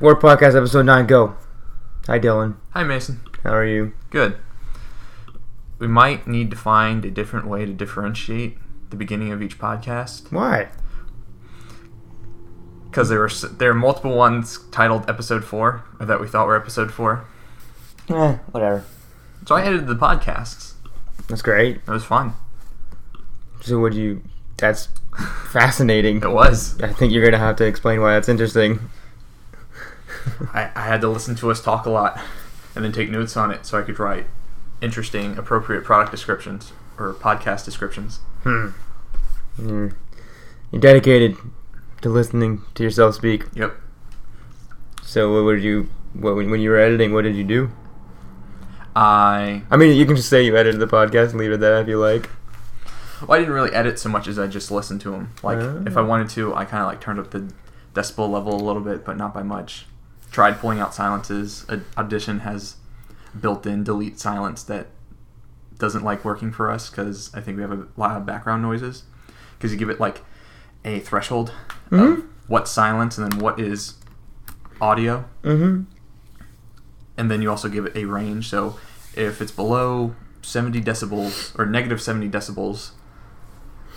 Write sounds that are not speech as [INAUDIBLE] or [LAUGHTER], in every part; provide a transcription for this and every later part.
War Podcast episode nine. Go. Hi, Dylan. Hi, Mason. How are you? Good. We might need to find a different way to differentiate the beginning of each podcast Why? because there were there are multiple ones titled episode four or that we thought were episode four. Eh, whatever. So I edited the podcasts. That's great. It was fun. So, would you? That's fascinating. [LAUGHS] It was. I think you're gonna have to explain why that's interesting. I, I had to listen to us talk a lot and then take notes on it so I could write interesting, appropriate product descriptions or podcast descriptions. Hmm. You're, you're dedicated to listening to yourself speak. Yep. So, what would you? What when you were editing? What did you do? I I mean, you can just say you edited the podcast and leave it at that if you like. Well, I didn't really edit so much as I just listened to them. Like, if I Oh. wanted to, I kind of like turned up the decibel level a little bit, but not by much. Tried pulling out silences. Audition has built-in delete silence that doesn't like working for us because I think we have a lot of background noises. Because you give it like a threshold of Mhm. what's silence and then what is audio, Mm-hmm. and then you also give it a range. So if it's below 70 decibels or negative 70 decibels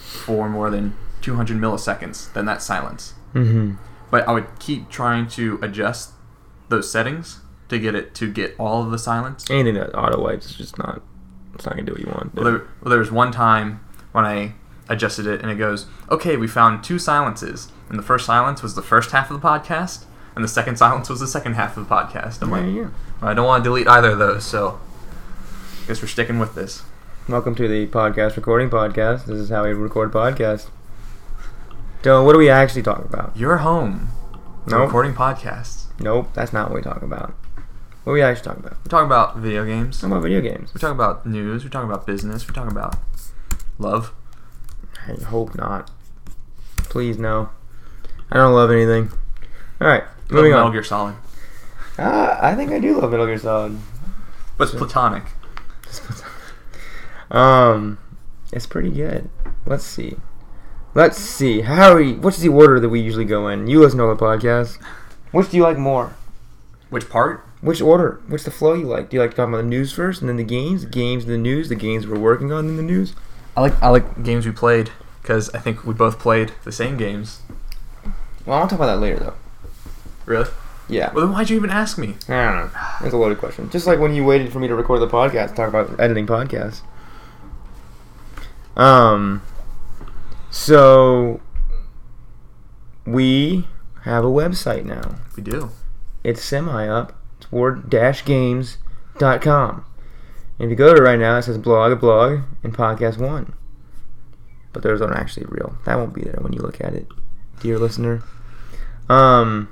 for more than 200 milliseconds, then that's silence. Mm-hmm. But I would keep trying to adjust those settings to get it to get all of the silence. Anything that auto wipes is just not. It's not gonna do what you want. Well, there, well, there was one time when I adjusted it and it goes, okay, we found two silences. And the first silence was the first half of the podcast, and the second silence was the second half of the podcast. I'm There like, you go. I don't want to delete either of those, so I guess we're sticking with this. Welcome to the podcast recording podcast. This is how we record podcasts. Dylan, what are we actually talking about? You're home. We're Nope. recording podcasts. Nope, that's not what we talk about. What do we actually talk about? We're talking about video games. Talk about video games. We're talking about news. We're talking about business. We're talking about love. I hope not. Please no. I don't love anything. All right, Love moving Metal on. Gear Solid. Ah, I think I do love Metal Gear Solid. But it's platonic. [LAUGHS] um, it's pretty good. Let's see. Let's see. How are we? What's the order that we usually go in? You listen to all the podcasts. Which do you like more? Which part? Which order? What's the flow you like? Do you like talking about the news first, and then the games, the games, the news, the games we're working on, then the news? I like I like games we played because I think we both played the same games. Well, I'll talk about that later, though. Really? Yeah. Well, then why'd you even ask me? I don't know. That's a loaded question. Just like when you waited for me to record the podcast, talk about editing podcasts. Um. So we have a website now. We do. It's semi up. It's ward-games.com. And if you go to it right now, it says blog, a blog, and podcast one. But those aren't actually real. That won't be there when you look at it, dear listener. Um,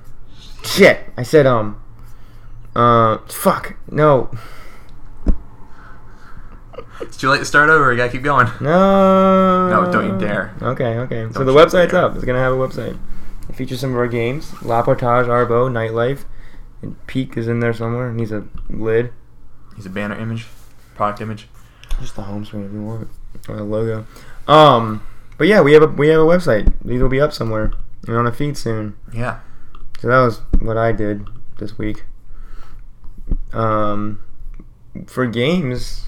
shit. I said um. Uh, fuck. No, It's too late to start over. You gotta keep going. no. No, don't you dare. Okay, okay. so the website's up. It's gonna have a website. Features some of our games. La Portage, Arbo, Nightlife, and Peak is in there somewhere. and he's a lid. He's a banner image, product image. Just the home screen if you want, or a logo. Um, but yeah, we have a we have a website. These will be up somewhere and on a feed soon. Yeah. So that was what I did this week. Um, for games,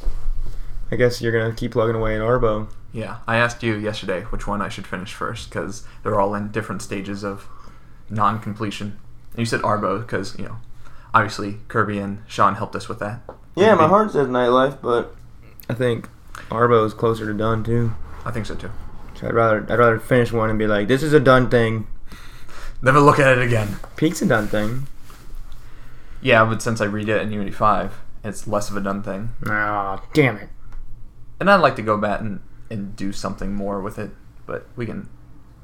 I guess you're gonna keep plugging away at Arbo. Yeah. I asked you yesterday which one I should finish first because they're all in different stages of non-completion. And you said Arbo because you know, obviously Kirby and Sean helped us with that. Yeah, my heart says Nightlife, but I think Arbo is closer to done too. I think so too. So I'd rather I'd rather finish one and be like, this is a done thing. Never look at it again. Peak's a done thing. Yeah, but since I read it in Unity 5, it's less of a done thing. Ah, damn it. And I'd like to go back and, and do something more with it, but we can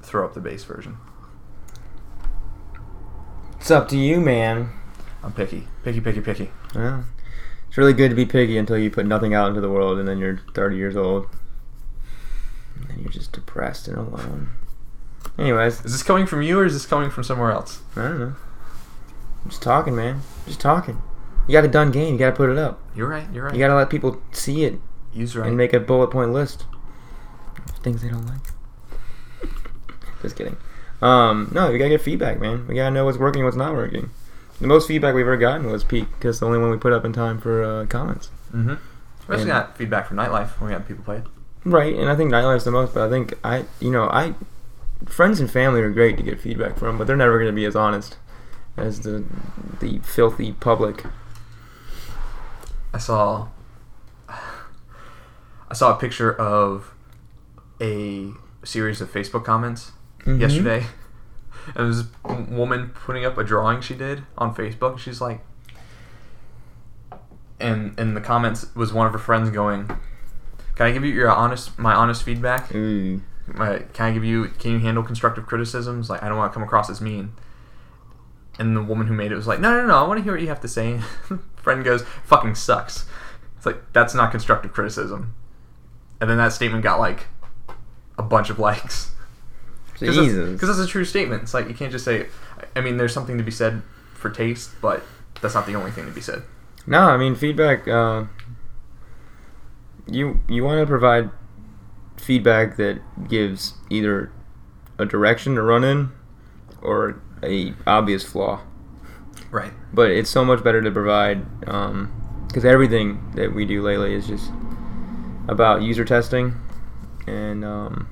throw up the base version. It's up to you, man. I'm picky. Picky, picky, picky. Yeah. It's really good to be picky until you put nothing out into the world and then you're 30 years old. And then you're just depressed and alone. Anyways, Is this coming from you or is this coming from somewhere else? I don't know. I'm just talking, man. Just talking. You got a done game. You got to put it up. You're right, you're right. You got to let people see it Use right. and make a bullet point list things they don't like. Just kidding. Um, no, we gotta get feedback, man. We gotta know what's working and what's not working. the most feedback we've ever gotten was Peak because the only one we put up in time for uh, comments. Mm-hmm. We And- got feedback from Nightlife when we had people play it. Right, and I think Nightlife's the most, but I think I, you know, I, friends and family are great to get feedback from, but they're never to be as honest as the the filthy public. I saw [SIGHS] I saw a picture of a series of Facebook comments Mhm. yesterday. And [LAUGHS] it was a woman putting up a drawing she did on Facebook. She's like and in the comments was one of her friends going, Can I give you your honest my honest feedback? Ooh. My, can I give you can you handle constructive criticisms? Like I don't want to come across as mean. And the woman who made it was like, No no no, I want to hear what you have to say. [LAUGHS] Friend goes, Fucking sucks. It's like that's not constructive criticism. And then that statement got like a bunch of likes. Jesus. Because that's a true statement. It's like you can't just say. I mean, there's something to be said for taste, but that's not the only thing to be said. No, I mean feedback. Uh, you you want to provide feedback that gives either a direction to run in or a obvious flaw. Right. But it's so much better to provide because everything that we do lately is just about user testing and um,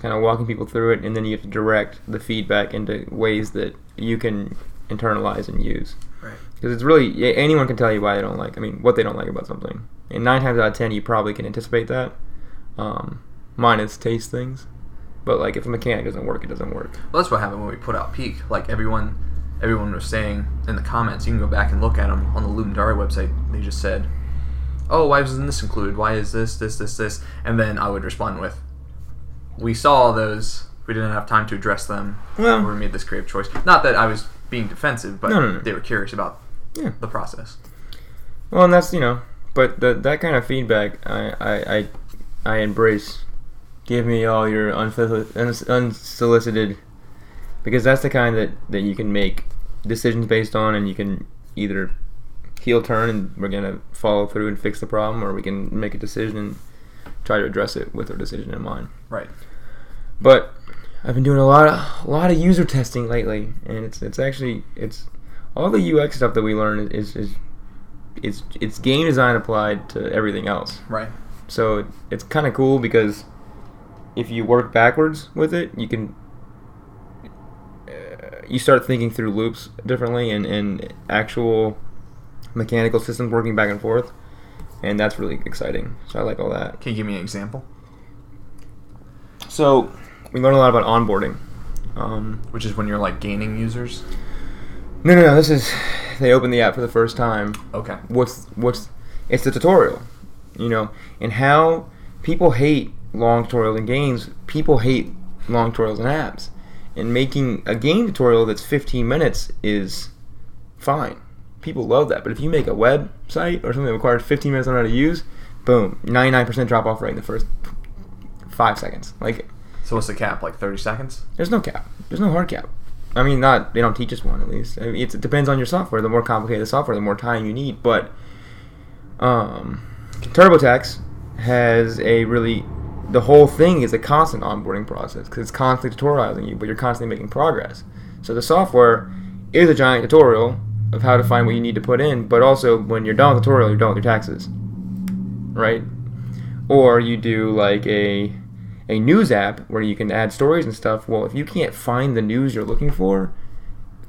kind of walking people through it, and then you have to direct the feedback into ways that you can internalize and use. Right. Because it's really anyone can tell you why they don't like. I mean, what they don't like about something. And nine times out of ten, you probably can anticipate that. Um, minus taste things, but like if a mechanic doesn't work, it doesn't work. Well, that's what happened when we put out Peak. Like everyone, everyone was saying in the comments. You can go back and look at them on the Ludum Dare website. They just said, "Oh, why wasn't this included? Why is this, this, this, this?" And then I would respond with, "We saw those. We didn't have time to address them. Well- we made this creative choice. Not that I was being defensive, but No, no, no. they were curious about Yeah. the process. Well, and that's you know, but the, that kind of feedback I I, I, I embrace. Give me all your unsolicited, because that's the kind that that you can make decisions based on, and you can either heel turn and we're gonna follow through and fix the problem, or we can make a decision and try to address it with our decision in mind. Right. But I've been doing a lot of a lot of user testing lately, and it's it's actually it's all the UX stuff that we learn is is it's it's game design applied to everything else. Right. So it's kind of cool because if you work backwards with it, you can uh, you start thinking through loops differently and, and actual mechanical systems working back and forth, and that's really exciting. So I like all that. Can you give me an example? So we learn a lot about onboarding. Um, Which is when you're like gaining users. no, no, no. This is they open the app for the first time. Okay. What's what's it's the tutorial, you know, and how people hate long tutorials in games. People hate long tutorials in apps, and making a game tutorial that's 15 minutes is fine. People love that. But if you make a website or something that requires 15 minutes on how to use, boom, 99% drop off rate in the first five seconds. Like So what's the cap? Like 30 seconds? there's no cap. There's no hard cap. I mean, not they don't teach us one at least. I mean, it's, it depends on your software. The more complicated the software, the more time you need. But um, TurboTax has a really the whole thing is a constant onboarding process because it's constantly tutorializing you, but you're constantly making progress. So the software is a giant tutorial of how to find what you need to put in, but also when you're done with the tutorial, you're done with your taxes, right? Or you do like a a news app where you can add stories and stuff. Well, if you can't find the news you're looking for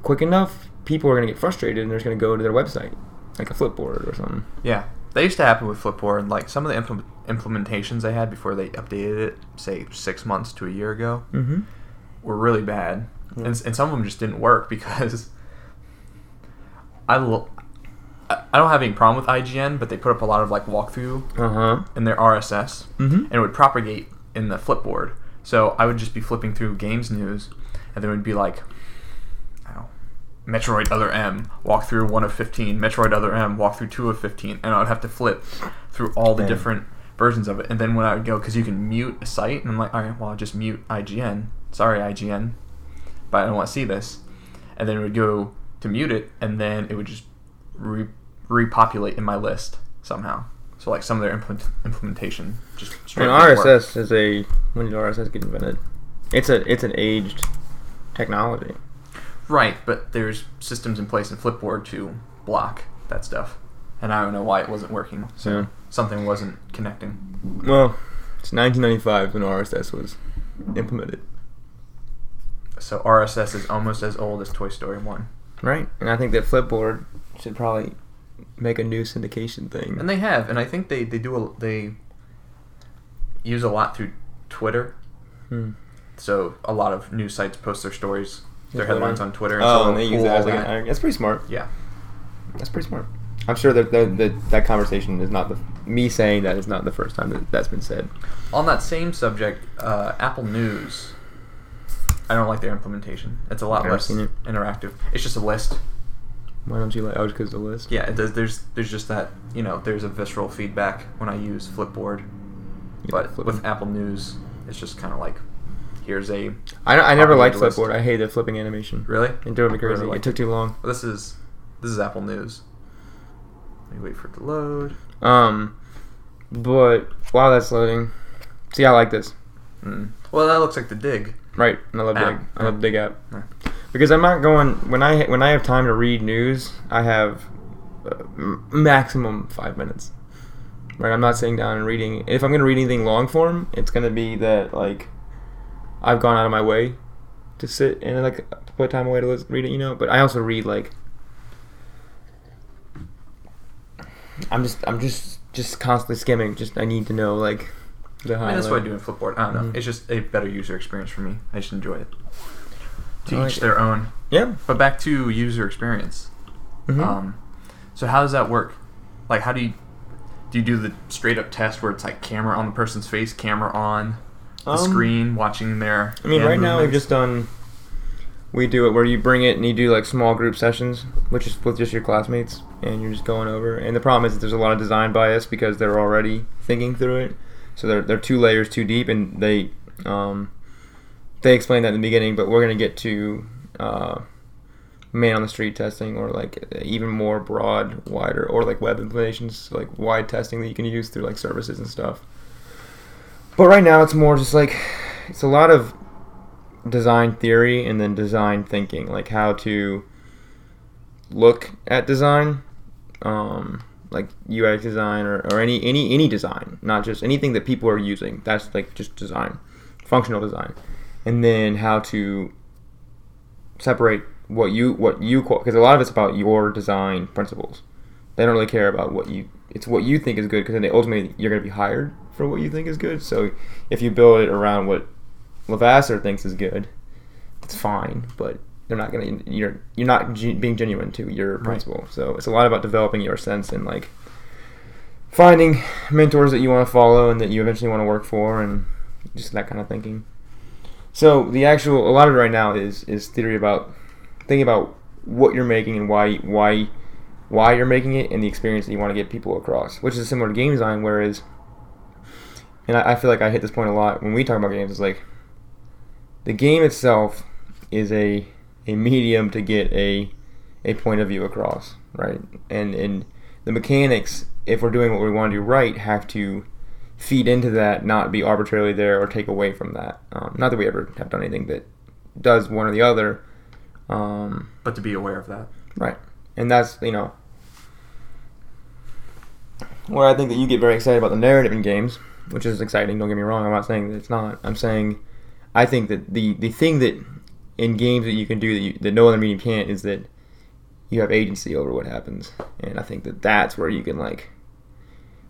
quick enough, people are going to get frustrated and they're just going to go to their website, like a Flipboard or something. Yeah. That used to happen with Flipboard. Like some of the implement- implementations they had before they updated it, say six months to a year ago, Mm-hmm. were really bad. And, and some of them just didn't work [LAUGHS] because I, lo- I don't have any problem with IGN, but they put up a lot of like walkthrough Uh huh. in their RSS, Mm-hmm. and it would propagate in the Flipboard. So I would just be flipping through games news, and there would be like, I don't know, Metroid Other M, walkthrough one of fifteen, Metroid Other M, walkthrough two of fifteen, and I would have to flip through all the Damn. different versions of it. And then when I would go, because you can mute a site, and I'm like, all right, well I'll just mute IGN. Sorry IGN, but I don't want to see this. And then it would go to mute it, and then it would just re- repopulate in my list somehow. So like some of their implement- implementation just straight And didn't work. RSS is a when did RSS get invented? It's a it's an aged technology. Right, but there's systems in place in Flipboard to block that stuff, and I don't know why it wasn't working. So Yeah. something wasn't connecting. Well, it's 1995 when RSS was implemented, So RSS is almost as old as Toy Story One, right? And I think that Flipboard should probably make a new syndication thing. and they have, and I think they they do a, they use a lot through Twitter. Hmm. So a lot of news sites post their stories, their Twitter. headlines on Twitter. Oh, so and they use that as like an. That's pretty smart. Yeah. That's pretty smart. I'm sure that that, that that conversation is not the me saying that is not the first time that that's been said. On that same subject, uh, Apple News. I don't like their implementation. It's a lot I've less it. interactive. It's just a list. Why don't you like? Oh, because the list. Yeah, it does, there's there's just that you know there's a visceral feedback when I use Flipboard, Yeah, but flip- with Apple News, it's just kind of like here's a I, I never liked list. Flipboard. I hate the flipping animation. really. It drove me crazy. it took too long. Well, this is this is Apple News. Let me wait for it to load. Um, but while that's loading, see, I like this. Mm. Well, that looks like the Digg. Right, and I love App. Digg. I love Digg app because I'm not going when I when I have time to read news. I have uh, maximum five minutes. Right, I'm not sitting down and reading. If I'm going to read anything long form, it's going to be that like I've gone out of my way to sit and like put time away to lis- read it. You know, but I also read like I'm just I'm just just constantly skimming. Just I need to know like the I mean, that's what I do in Flipboard. I don't know. Mhm. It's just a better user experience for me. I just enjoy it. To like each it. their own. Yeah. But back to user experience. Mhm. Um, so how does that work? Like, how do you do? You do the straight up test where it's like camera on the person's face, camera on the Um, screen, watching their. I mean, right now we've just done. We do it where you bring it and you do like small group sessions, which is with just your classmates, and you're just going over. And the problem is that there's a lot of design bias because they're already thinking through it, so they're they're two layers too deep, and they um, they explained that in the beginning, but we're gonna get to uh, man on the street testing or like even more broad, wider, or like web implementations, like wide testing that you can use through like services and stuff. But right now, it's more just like it's a lot of design theory and then design thinking, like how to look at design, um, like UX design or, or any any any design, not just anything that people are using. That's like just design, functional design, and then how to separate what you what you because a lot of it's about your design principles. They don't really care about what you. It's what you think is good because then ultimately you're going to be hired for what you think is good. So if you build it around what Lavasser thinks is good, it's fine. But they're not to. You're you're not being genuine to your principle. So it's a lot about developing your sense and like finding mentors that you want to follow and that you eventually want to work for and just that kind of thinking. So the actual a lot of it right now is is theory about thinking about what you're making and why why why you're making it and the experience that you want to get people across, which is similar to game design. Whereas, and I, I feel like I hit this point a lot when we talk about games. It's like the game itself is a a medium to get a a point of view across, right? And and the mechanics, if we're doing what we want to do right, have to feed into that, not be arbitrarily there or take away from that. Um, not that we ever have done anything that does one or the other. Um, but to be aware of that. Right. And that's, you know, where I think that you get very excited about the narrative in games, which is exciting, don't get me wrong. I'm not saying that it's not. I'm saying I think that the, the thing that in games that you can do that, you, that no other medium can't is that you have agency over what happens. And I think that that's where you can, like,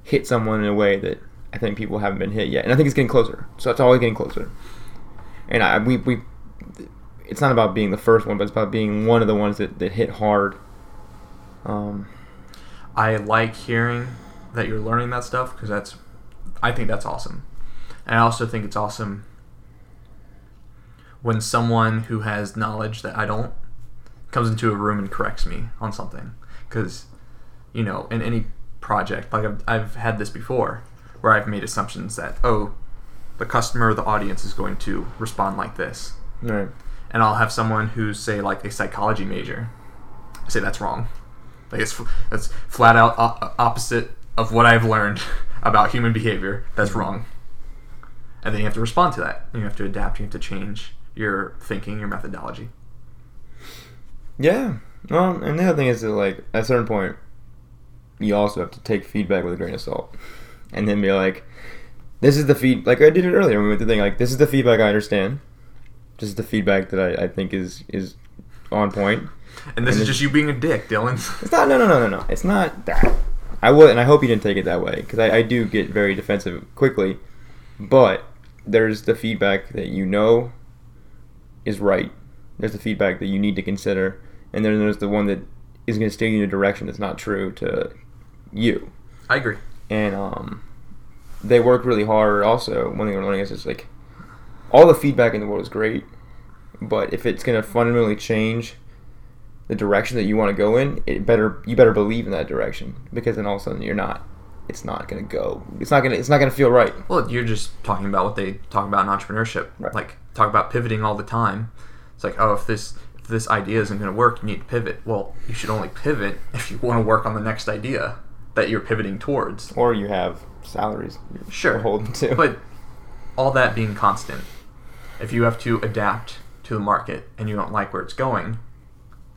hit someone in a way that I think people haven't been hit yet. And I think it's getting closer. So it's always getting closer. And I, we, we, it's not about being the first one, but it's about being one of the ones that, that hit hard. Um, I like hearing that you're learning that stuff because that's, I think that's awesome, and I also think it's awesome when someone who has knowledge that I don't comes into a room and corrects me on something because, you know, in any project, like I've, I've had this before where I've made assumptions that oh, the customer, the audience is going to respond like this, right. and I'll have someone who's say like a psychology major say that's wrong. Like it's that's flat out o- opposite of what I've learned [LAUGHS] about human behavior. That's mm-hmm. wrong. And then you have to respond to that. You have to adapt. You have to change your thinking, your methodology. Yeah. Well, and the other thing is that like at a certain point, you also have to take feedback with a grain of salt, and then be like, "This is the feed." Like I did it earlier when we went the thing. Like this is the feedback I understand. This is the feedback that I, I think is is on point. And this And is just you being a dick, Dylan. [LAUGHS] It's not. No, no, no, no, no. It's not that. I would, and I hope you didn't take it that way because I, I do get very defensive quickly. But there's the feedback that you know is right. There's the feedback that you need to consider, and then there's the one that is going to steer you in a direction that's not true to you. I agree. And um, they work really hard. Also, one thing I'm learning is it's like all the feedback in the world is great, but if it's going to fundamentally change the direction that you want to go in, it better you better believe in that direction because then all of a sudden you're not. It's not going to go. It's not going to. It's not going to feel right. Well, you're just talking about what they talk about in entrepreneurship. Right. Like talk about pivoting all the time. It's like, oh, if this if this idea isn't going to work, you need to pivot. Well, you should only pivot [LAUGHS] if you want to work on the next idea that you're pivoting towards. Or you have salaries. You're Sure. Holding to. But all that being constant, if you have to adapt to the market and you don't like where it's going,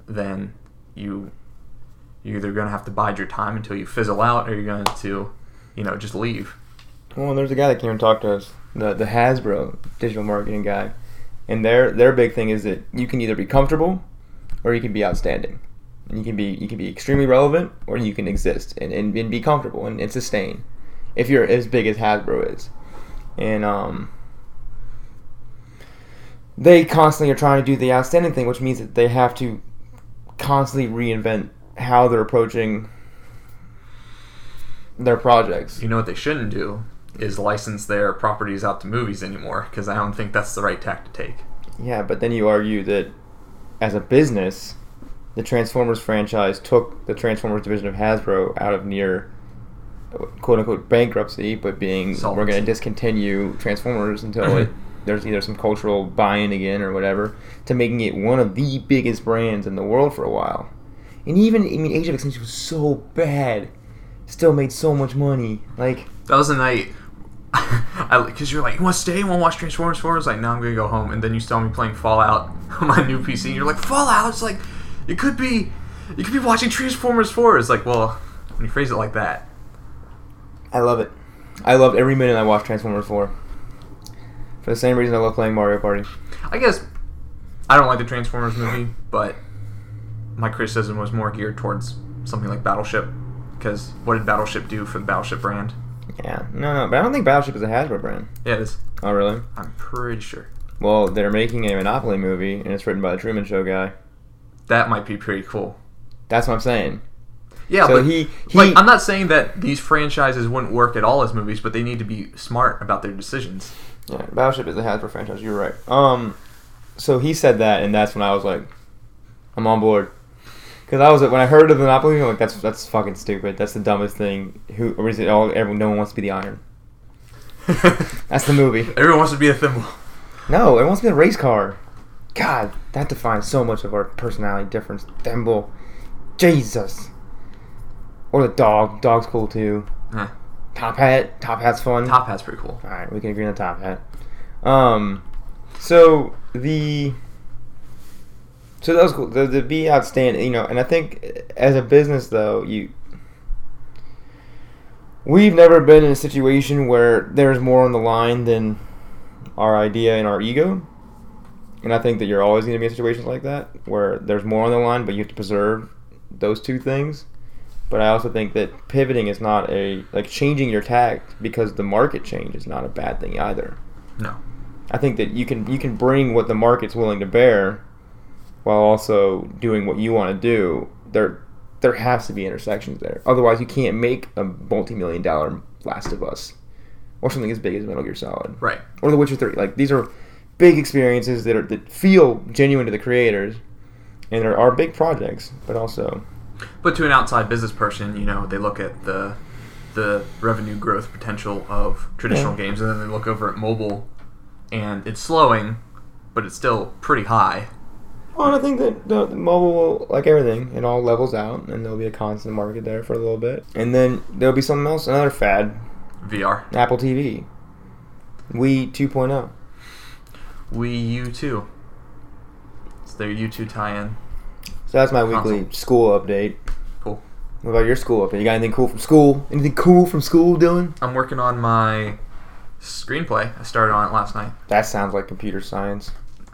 then you you're either going to have to bide your time until you fizzle out, or you're going to, you know, just leave. Well, there's a guy that came and talked to us, the the Hasbro digital marketing guy, and their their big thing is that you can either be comfortable, or you can be outstanding, and you can be you can be extremely relevant, or you can exist and, and, and be comfortable and, and sustain, if you're as big as Hasbro is, and um. They constantly are trying to do the outstanding thing, which means that they have to constantly reinvent how they're approaching their projects. You know what they shouldn't do is license their properties out to movies anymore, because I don't think that's the right tack to take. Yeah, but then you argue that as a business, the Transformers franchise took the Transformers division of Hasbro out of near quote unquote bankruptcy, but being we're going to discontinue Transformers until [LAUGHS] it there's either some cultural buy-in again or whatever to making it one of the biggest brands in the world for a while. And even I mean Age of Extinction was so bad, still made so much money. Like That was the night. Because you're like, you want to stay? You want to watch Transformers 4? I was like, no, I'm going to go home. And then you saw me playing Fallout [LAUGHS] on my new PC. And you're like, Fallout? It's like, you could be, you could be watching Transformers 4. It's like, well, when you phrase it like that, I love it. I loved every minute I watched Transformers 4. For the same reason I love playing Mario Party. I guess I don't like the Transformers movie, but my criticism was more geared towards something like Battleship. Because what did Battleship do for the Battleship brand? Yeah, no, no, but I don't think Battleship is a Hasbro brand. Yeah, it is. Oh, really? I'm pretty sure. Well, they're making a Monopoly movie, and it's written by the Truman Show guy. That might be pretty cool. That's what I'm saying. Yeah, so but he, he like I'm not saying that these franchises wouldn't work at all as movies, but they need to be smart about their decisions. yeah, Battleship is a Hasbro franchise. You're right. Um, so he said that, and that's when I was like, I'm on board. Because I was when I heard of the Monopoly, I'm like, that's that's fucking stupid. That's the dumbest thing. Who or is it? All everyone, no one wants to be the Iron. [LAUGHS] That's the movie. Everyone wants to be a thimble. No, everyone wants to be a race car. God, that defines so much of our personality difference. Thimble. Jesus. Or the dog. Dog's cool too. Eh, Top hat. Top hat's fun. Top Hat's pretty cool. Alright, we can agree on the top hat. Um, so the. So that was cool. The, the be outstanding, you know, and I think as a business though, you. We've never been in a situation where there's more on the line than our idea and our ego. And I think that you're always going to be in situations like that where there's more on the line, but you have to preserve those two things. But I also think that pivoting is not a like changing your tact because the market change is not a bad thing either. No. I think that you can you can bring what the market's willing to bear while also doing what you want to do. There there has to be intersections there. Otherwise, you can't make a multi-million dollar Last of Us or something as big as Metal Gear Solid Right. or The Witcher 3. Like these are big experiences that are that feel genuine to the creators and there are big projects, but also But to an outside business person, you know, they look at the the revenue growth potential of traditional Yeah. games, and then they look over at mobile, and it's slowing, but it's still pretty high. Well, I think that the, the mobile, will, like everything, it all levels out, and there'll be a constant market there for a little bit, and then there'll be something else, another fad, VR, Apple TV, Wii 2.0. Wii U two. It's their U two tie-in. So that's my weekly school update. Cool. What about your school update? You got anything cool from school? Anything cool from school Dylan? I'm working on my screenplay. I started on it last night. That sounds like computer science. [LAUGHS]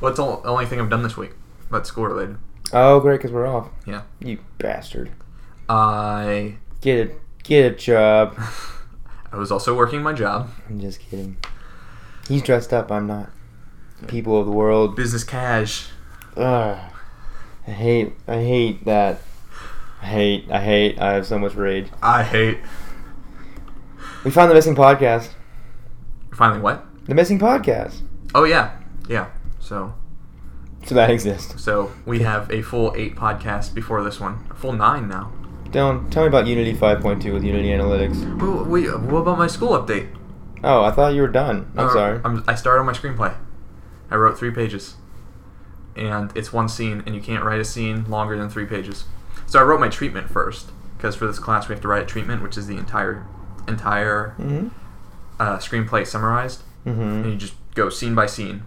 well, it's the only thing I've done this week, but school related. Oh, great, because we're off. Yeah. You bastard. I Get a get a job. [LAUGHS] I was also working my job, I'm just kidding. He's dressed up. I'm not. People of the world. business cash. Ugh. I hate. I hate that. I hate. I hate. I have so much rage. I hate. We found the missing podcast. Finally, what? The missing podcast. Oh yeah, yeah. So So that exists. so we have a full eight podcasts before this one, a full nine now. Dylan, tell me about Unity 5.2 with Unity Analytics. Well, wait, what about my school update? Oh, I thought you were done. I'm Uh, sorry. I'm, I started on my screenplay. I wrote three pages, and it's one scene, and you can't write a scene longer than three pages. So I wrote my treatment first, because for this class we have to write a treatment, which is the entire entire Mm-hmm. uh, screenplay summarized, and Mm-hmm. you just go scene by scene.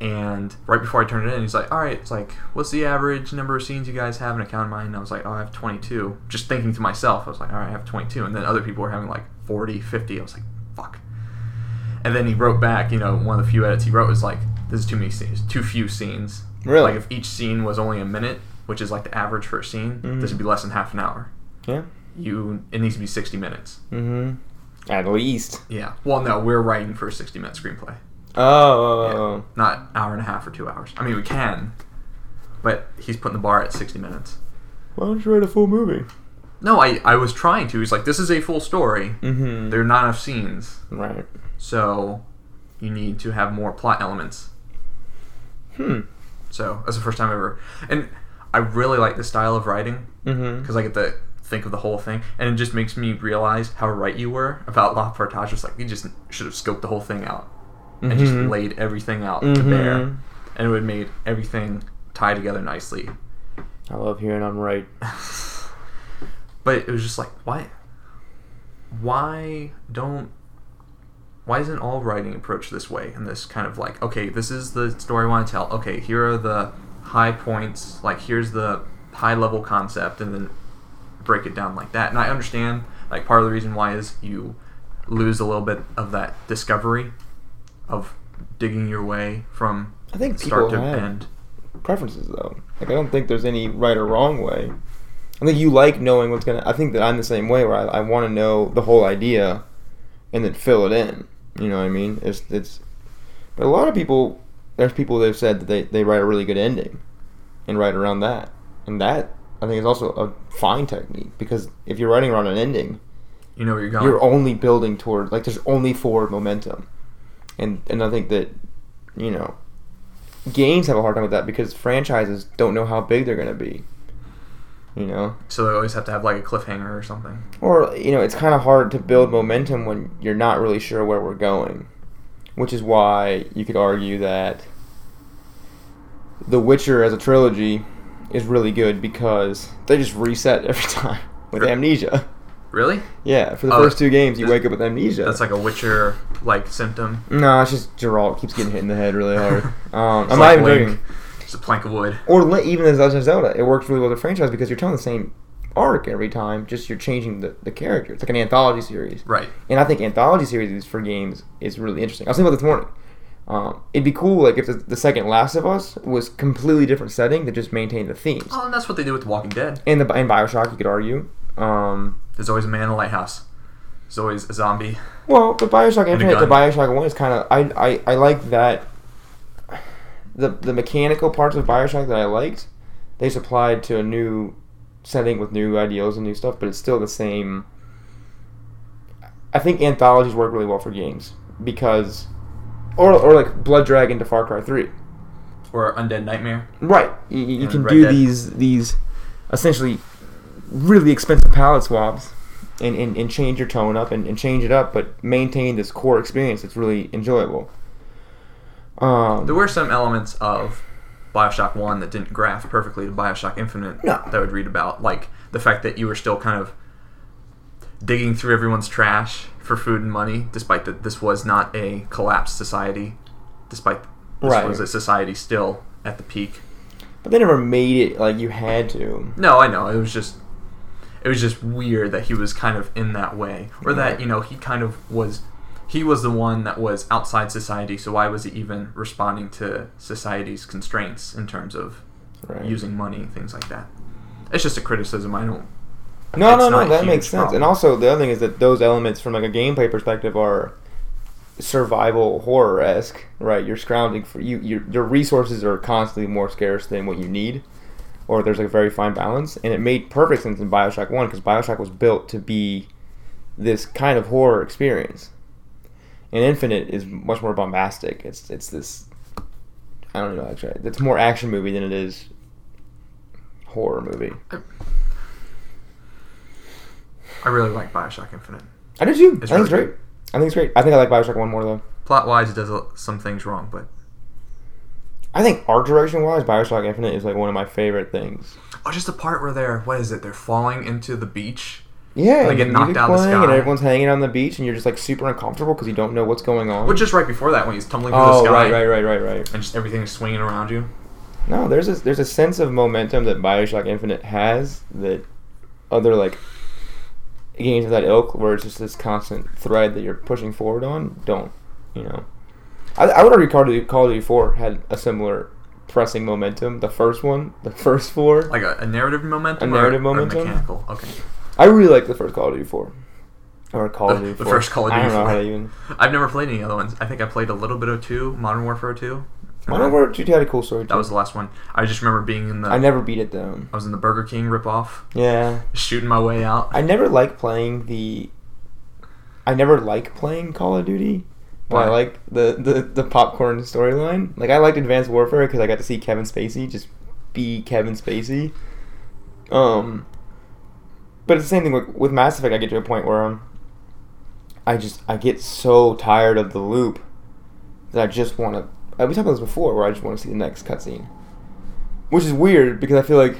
And right before I turned it in, he's like, "All right, it's like, what's the average number of scenes you guys have in account of mine?" And I was like, "Oh, I have 22." Just thinking to myself, I was like, "All right, I have 22." And then other people were having like 40, 50. I was like, "Fuck." And then he wrote back, you know, one of the few edits he wrote was like, "This is too many scenes, too few scenes." Really? Like if each scene was only a minute, which is like the average for a scene, Mhm. this would be less than half an hour. Yeah. You, it needs to be 60 minutes. Mm-hmm. At least. Yeah. Well, no, we're writing for a 60 minute screenplay. Oh. oh, oh, Yeah. Not hour and a half or two hours. I mean, we can, but he's putting the bar at 60 minutes. Why don't you write a full movie? No, I, I was trying to. He's like, this is a full story. Mm-hmm. There are not enough scenes. Right. So you need to have more plot elements. Hmm. So that's the first time ever. And I really like the style of writing Mm-hmm. because I get to think of the whole thing. And it just makes me realize how right you were about La Portage. It's like, you just should have scoped the whole thing out and just Mhm. laid everything out to Mhm. bear. And it would made everything tie together nicely. I love hearing I'm right. [SIGHS] but it was just like why why don't why isn't all writing approached this way and this kind of like okay this is the story i want to tell okay here are the high points like here's the high level concept and then break it down like that and i understand like part of the reason why is you lose a little bit of that discovery of digging your way from I think start people to have end preferences though. Like I don't think there's any right or wrong way. I think you like knowing what's gonna. I think that I'm the same way where I, I want to know the whole idea, and then fill it in. You know what I mean? It's it's. But a lot of people, there's people that have said that they they write a really good ending, and write around that, and that I think is also a fine technique because if you're writing around an ending, you know where you're going you're only building toward like there's only forward momentum, and and I think that, you know, games have a hard time with that because franchises don't know how big they're gonna be. You know, so they always have to have like a cliffhanger or something or you know, it's kind of hard to build momentum when you're not really sure where we're going, which is why you could argue that The Witcher as a trilogy is really good because they just reset every [LAUGHS] time with Sure. amnesia. Really Yeah, for the Oh, first two games, you wake up with amnesia. That's like a Witcher like symptom. No, it's just Geralt keeps getting hit in the head really hard. [LAUGHS] Um, It's I'm like not even joking. Just a plank of wood. Or even as Legend of Zelda, it works really well with the franchise because you're telling the same arc every time, just you're changing the, the character. It's like an anthology series. Right. And I think anthology series for games is really interesting. I was thinking about this morning. Um, it'd be cool like if the, the second Last of Us was completely different setting that just maintained the themes. Oh, and that's what they did with The Walking Dead. And the in Bioshock, you could argue. Um, There's always a man in a lighthouse. There's always a zombie. Well, the Bioshock Infinite, the. Bioshock One is kind of I, I I like that. The the mechanical parts of Bioshock that I liked, they supplied to a new setting with new ideals and new stuff, but it's still the same. I think anthologies work really well for games because, or or like Blood Dragon to Far Cry Three. Or Undead Nightmare. Right, you, you can Red do Dead. these these essentially really expensive palette swaps and, and, and change your tone up and, and change it up, but maintain this core experience that's really enjoyable. Um, There were some elements of Bioshock 1 that didn't graph perfectly to Bioshock Infinite No. that I would read about. Like the fact that you were still kind of digging through everyone's trash for food and money, despite that this was not a collapsed society, despite this Right. was a society still at the peak. But they never made it like you had to. No, I know. It was just it was just weird that he was kind of in that way, or that you know he kind of was. He was the one that was outside society, so why was he even responding to society's constraints in terms of Right. using money, and things like that? It's just a criticism. I don't. No, no, no. That makes sense. problem. And also, the other thing is that those elements, from like a gameplay perspective, are survival horror esque. Right? You're scrounging for you. Your your resources are constantly more scarce than what you need, or there's like a very fine balance. And it made perfect sense in Bioshock One because Bioshock was built to be this kind of horror experience. And Infinite is much more bombastic. It's it's this. I don't know. Actually, it's more action movie than it is horror movie. I really like Bioshock Infinite. I do too. It's I think it's great. I think it's great. I think I like Bioshock One more though. Plot wise, it does some things wrong, but I think art direction wise, Bioshock Infinite is like one of my favorite things. oh, just the part where they're what is it? They're falling into the beach. Yeah, They get knocked out of the playing and everyone's hanging on the beach, and you're just like super uncomfortable because you don't know what's going on. Well, just right before that, when he's tumbling through oh, the sky, right, right, right, right, right. and just everything is swinging around you. No, there's a there's a sense of momentum that Bioshock Infinite has that other like games of that ilk, where it's just this constant thread that you're pushing forward on, don't. You know, I, I would argue Call of Duty, Call of Duty Four had a similar pressing momentum. The first one, [LAUGHS] the first four, Like a, a narrative momentum. A narrative or, or momentum? mechanical. Okay. I really like the first Call of Duty 4. Or Call of [LAUGHS] The- Duty the 4. first Call of Duty. I don't know 4. how to even. [LAUGHS] I've never played any other ones. I think I played a little bit of two, Modern Warfare two. Modern Warfare 2 had a cool story too. That was the last one. I just remember being in the. I never beat it though. I was in the Burger King ripoff, Yeah. shooting my way out. I never like playing the. I never like playing Call of Duty. But I like the, the, the popcorn storyline. Like, I liked Advanced Warfare because I got to see Kevin Spacey just be Kevin Spacey. Um. But it's the same thing with, with Mass Effect. I get to a point where um, I just I get so tired of the loop that I just want to. We talked about this before, where I just want to see the next cutscene, which is weird because I feel like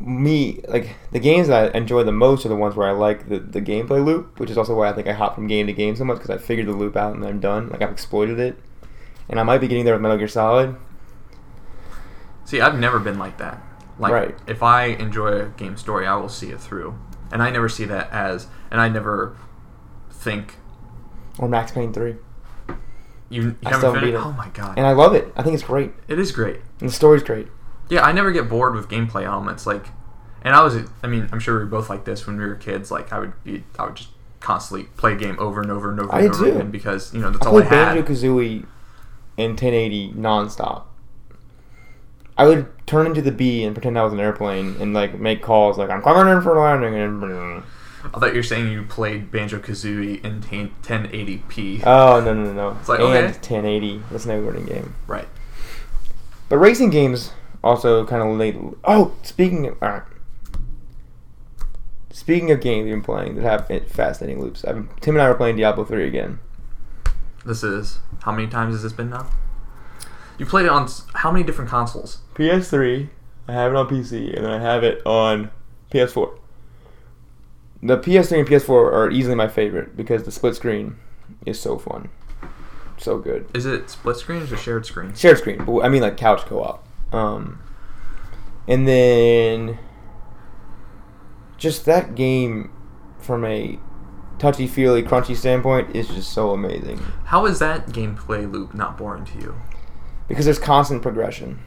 me like the games that I enjoy the most are the ones where I like the, the gameplay loop, which is also why I think I hop from game to game so much because I figured the loop out and I'm done. Like I've exploited it, and I might be getting there with Metal Gear Solid. See, I've never been like that. Like, Right. if I enjoy a game story, I will see it through, and I never see that as, and I never think Or Max Payne three, you. you I haven't still beat it. Oh my god, and I love it. I think it's great, it is great. and the story's great. Yeah, I never get bored with gameplay elements. Like, and I was, I mean, I'm sure we were both like this when we were kids. Like, I would be, I would just constantly play a game over and over and over I and over again because you know that's I all I played had. Banjo Kazooie in 1080 nonstop. I would turn into the bee and pretend I was an airplane and like make calls like I'm coming in for landing and. I thought you were saying you played Banjo Kazooie in 10- 1080p. Oh no no no no! It's like, and okay. 1080. That's no wording game. right. But racing games also kind of late. Oh, speaking of alright. Speaking of games you've been playing that have fascinating loops, I've Tim and I were playing Diablo 3 again. This is how many times has this been now? You played it on how many different consoles? PS3, I have it on PC, and then I have it on PS4. The PS3 and PS4 are easily my favorite because the split screen is so fun, so good. Is it split screen or shared screen? Shared screen, but I mean like couch co-op. Um, and then just that game from a touchy feely crunchy standpoint is just so amazing How is that gameplay loop not boring to you? because there's constant progression.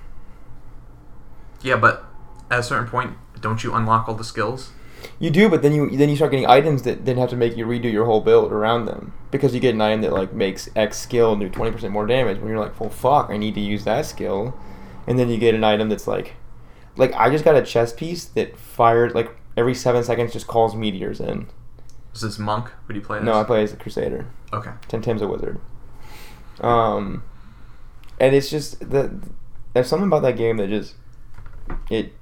Yeah, but at a certain point, don't you unlock all the skills? You do, but then you then you start getting items that then have to make you redo your whole build around them because you get an item that like makes X skill do twenty percent more damage. When you're like, well, fuck, I need to use that skill, and then you get an item that's like, like I just got a chess piece that fired like every seven seconds just calls meteors in. Is this monk? What do you play this? No, I play as a crusader. Okay. Tim Tim's a wizard. Um, and it's just that there's something about that game that just it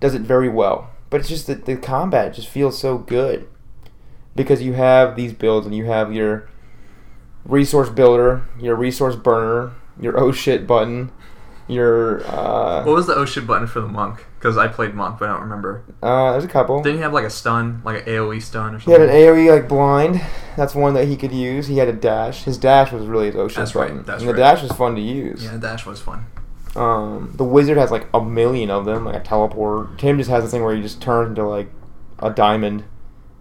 does it very well. But it's just that the combat just feels so good because you have these builds and you have your resource builder, your resource burner, your oh shit button, Your uh, What was the oh shit button for the monk? Because I played monk, but I don't remember. uh, there's a couple. Didn't he have like a stun, like an AOE stun or something? He had an AOE like blind. That's one that he could use. He had a dash. His dash was really his ocean That's right, that's and the right. dash was fun to use. yeah, the dash was fun. Um, the wizard has like a million of them, like a teleport. Tim just has this thing where he just turns into like a diamond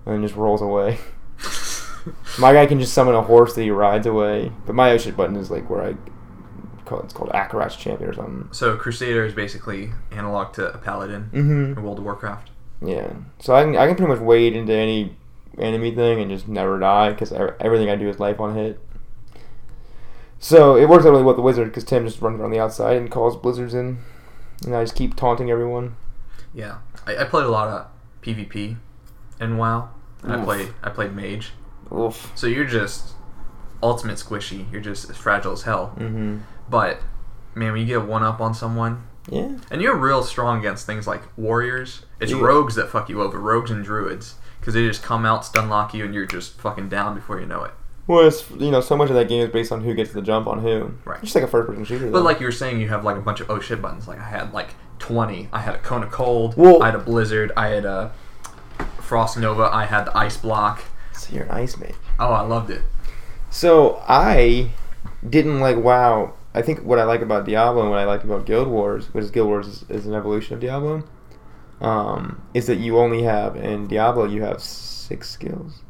and just rolls away. [LAUGHS] My guy can just summon a horse that he rides away, but my ocean button is like where I it's called Akarat's champion or something. So Crusader is basically analog to a paladin Mm-hmm. in World of Warcraft. Yeah, so I can I can pretty much wade into any enemy thing and just never die because everything I do is life on hit. So it works out really well with the wizard because Tim just runs around the outside and calls blizzards in, and I just keep taunting everyone. Yeah, I, I played a lot of PvP in WoW. And I played I played mage. Oof. So you're just ultimate squishy. You're just as fragile as hell. Mm-hmm. But man, when you get one up on someone, Yeah. and you're real strong against things like warriors, it's Yeah. rogues that fuck you over. Rogues and druids, because they just come out, stun lock you, and you're just fucking down before you know it. Well, it's, you know, so much of that game is based on who gets the jump on who. Right. It's just like a first-person shooter. But though. like you were saying, you have like a bunch of oh shit buttons. Like I had like twenty. I had a cone of cold. Well- I had a blizzard. I had a frost nova. I had the ice block. so you're an ice mage. Oh, I loved it. So I didn't like WoW. I think what I like about Diablo and what I like about Guild Wars, which is Guild Wars is, is an evolution of Diablo, um, is that you only have in Diablo you have six skills,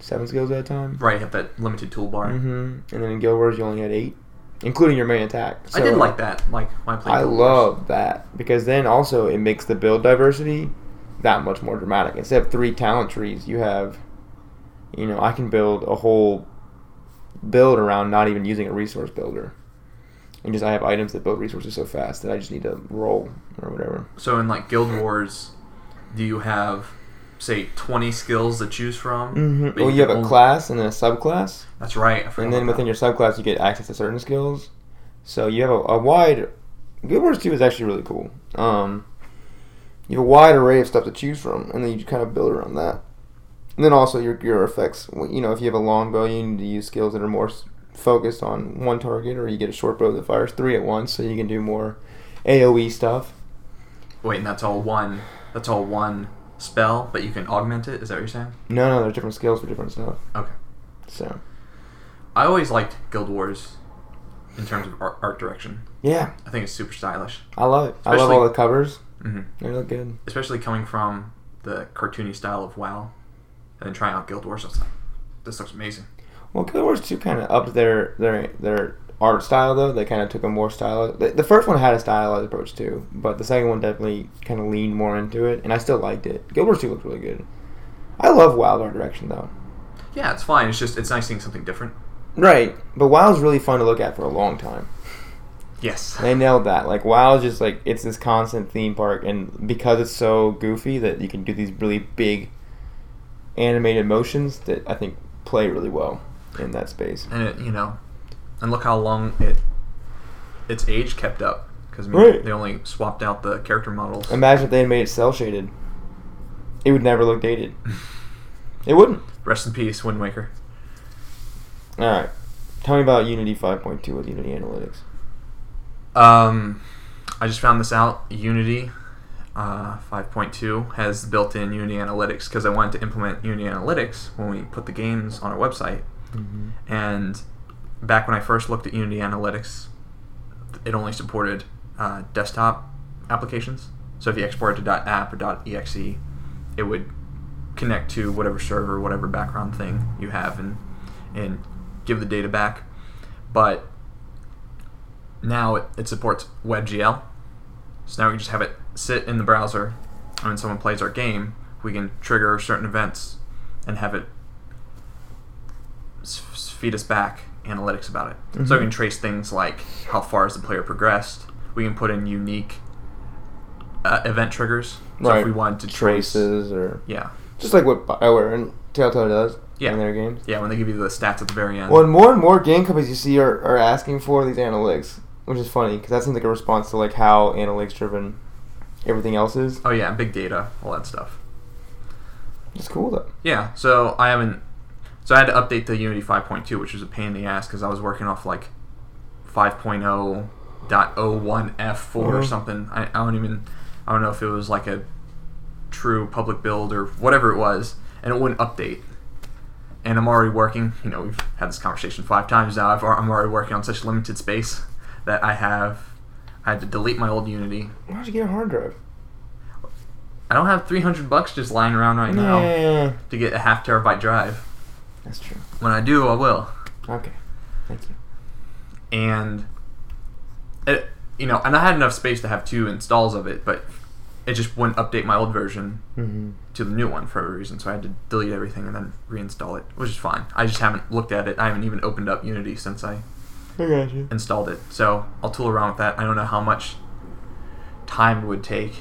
seven skills at a time. Right, you have that limited toolbar. Mm-hmm. And then in Guild Wars you only had eight, including your main attack. I did like that. Like when I played. I Guild Wars. love that because then also it makes the build diversity that much more dramatic. Instead of three talent trees, you have, you know, I can build a whole build around not even using a resource builder. And just I have items that build resources so fast that I just need to roll or whatever. So in like Guild Wars, do you have say twenty skills to choose from? Mm-hmm. Well, you have a class and then a subclass, That's right. And then within that. your subclass you get access to certain skills. So you have a, a wide. Guild Wars Two is actually really cool. Um, you have a wide array of stuff to choose from, and then you kind of build around that. And then also your your effects. You know, if you have a long bow, you need to use skills that are more focused on one target, or you get a short bow that fires three at once, so you can do more AOE stuff. Wait, and that's all one. That's all one spell, but you can augment it. Is that what you're saying? No, no, there's different skills for different stuff. Okay. So I always liked Guild Wars in terms of art, art direction. yeah, I think it's super stylish. I love it. I love all the covers. hmm They look good. Especially coming from the cartoony style of WoW, and then trying out Guild Wars. I was like, this looks amazing. Well, Guild Wars 2 kind of upped their their their art style though. They kind of took a more style. The, the first one had a stylized approach too, but the second one definitely kind of leaned more into it, and I still liked it. Guild Wars 2 looked really good. I love Wild art direction though. Yeah, it's fine. It's just it's nice seeing something different. Right, but WoW's really fun to look at for a long time. Yes. [LAUGHS] They nailed that. Like WoW's just like it's this constant theme park, and because it's so goofy that you can do these really big animated motions that I think play really well in that space. and it, you know, and look how long it its age kept up because Right. they only swapped out the character models. Imagine if they had made it cel shaded. It would never look dated. It wouldn't. Rest in peace, Wind Waker. Alright. Tell me about Unity 5.2 with Unity Analytics. Um, I just found this out. Unity uh, 5.2 has built-in Unity Analytics because I wanted to implement Unity Analytics when we put the games on our website. Mm-hmm. And back when I first looked at Unity Analytics, it only supported uh, desktop applications. So if you export it to .app or .exe, it would connect to whatever server, whatever background thing you have, and and give the data back. But now it, it supports WebGL. So now we just have it sit in the browser, and when someone plays our game, we can trigger certain events and have it feed us back analytics about it. So we Mhm. can trace things like how far has the player progressed. We can put in unique uh, event triggers. So Right. if we wanted to trace, Traces or yeah, just like what Bioware and Telltale does Yeah. in their games. yeah, when they give you the stats at the very end. Well, and more and more game companies you see are, are asking for these analytics, which is funny because that seems like a response to like how analytics driven everything else is. oh yeah, big data, all that stuff. It's cool though. Yeah, so I haven't. So I had to update the Unity 5.2, which was a pain in the ass because I was working off like 5.0 .01f4 or mm-hmm. something. I, I don't even I don't know if it was like a true public build or whatever it was, and it wouldn't update. And I'm already working. You know, we've had this conversation five times now. I've, I'm already working on such limited space that I have. I had to delete my old Unity. Why'd you get a hard drive? I don't have 300 bucks just lying around right now Yeah, to get a half terabyte drive. That's true. When I do, I will. Okay, thank you. and it, you know, and I had enough space to have two installs of it, but it just wouldn't update my old version Mm-hmm. to the new one for a reason. So I had to delete everything and then reinstall it, which is fine. I just haven't looked at it. I haven't even opened up Unity since I I installed it. So I'll tool around with that. I don't know how much time it would take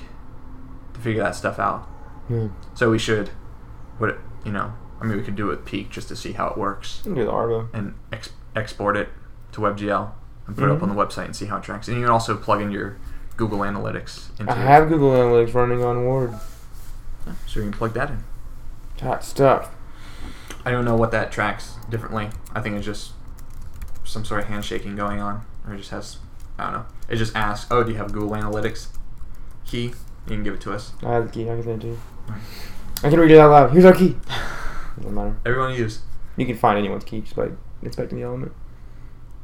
to figure that stuff out. Yeah. So we should, what you know, I mean, we could do it with Peak just to see how it works You can do the Arvo. and ex- export it to WebGL and put it up mm-hmm. on the website and see how it tracks. And you can also plug in your Google Analytics into I have Google Analytics running on Word. so you can plug that in. Hot stuff. I don't know what that tracks differently. I think it's just some sort of handshaking going on, or it just has I don't know. It just asks, "Oh, do you have Google Analytics key?" You can give it to us. I have the key. I can send it to you. I can read it out loud. Here's our key. [LAUGHS] Doesn't matter. Everyone use. You can find anyone's key just by inspecting the element.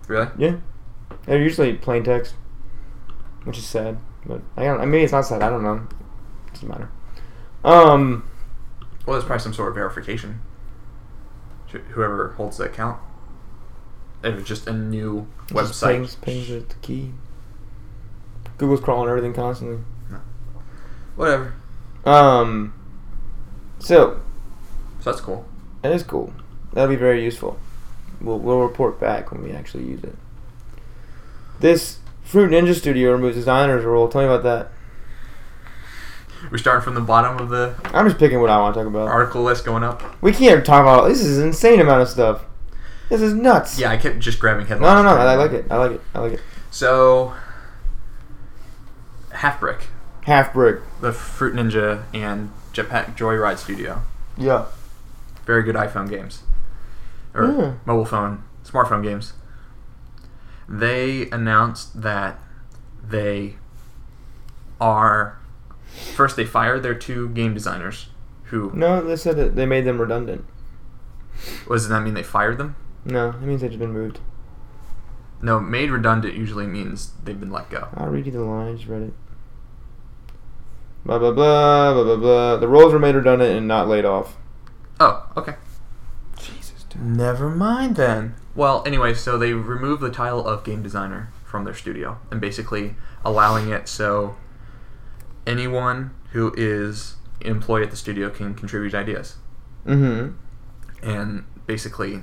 Really? Yeah. They're usually plain text, which is sad. But I don't. I mean, it's not sad. I don't know. It Doesn't matter. Um. Well, there's probably some sort of verification. Whoever holds the account. If it's just a new website. Pings, pings with the key. Google's crawling everything constantly. Whatever. Um. So So that's cool. That is cool. That'll be very useful. We'll we'll report back when we actually use it. This Fruit Ninja Studio removes designer's role. Tell me about that. We're starting from the bottom of the I'm just picking what I want to talk about. article list going up. We can't talk about this. Is an insane amount of stuff. This is nuts. Yeah, I kept just grabbing headlines. No, no, no. I like it. I like it. I like it. So, Halfbrick, Half brick. the Fruit Ninja and Jetpack Joyride Studio, Yeah. Very good iPhone games or Yeah. mobile phone, smartphone games. They announced that they are first they fired their two game designers. Who No, they said that they made them redundant. was does that mean they fired them? No, it means they've just been moved. No, made redundant usually means they've been let go. I'll read you the line. I just read it. Blah blah blah blah blah blah. The roles were made redundant and not laid off. Oh, okay. Jesus, dude. Never mind then. Well, anyway, so they removed the title of game designer from their studio and basically allowing it so anyone who is employee at the studio can contribute ideas. Mm-hmm. And basically,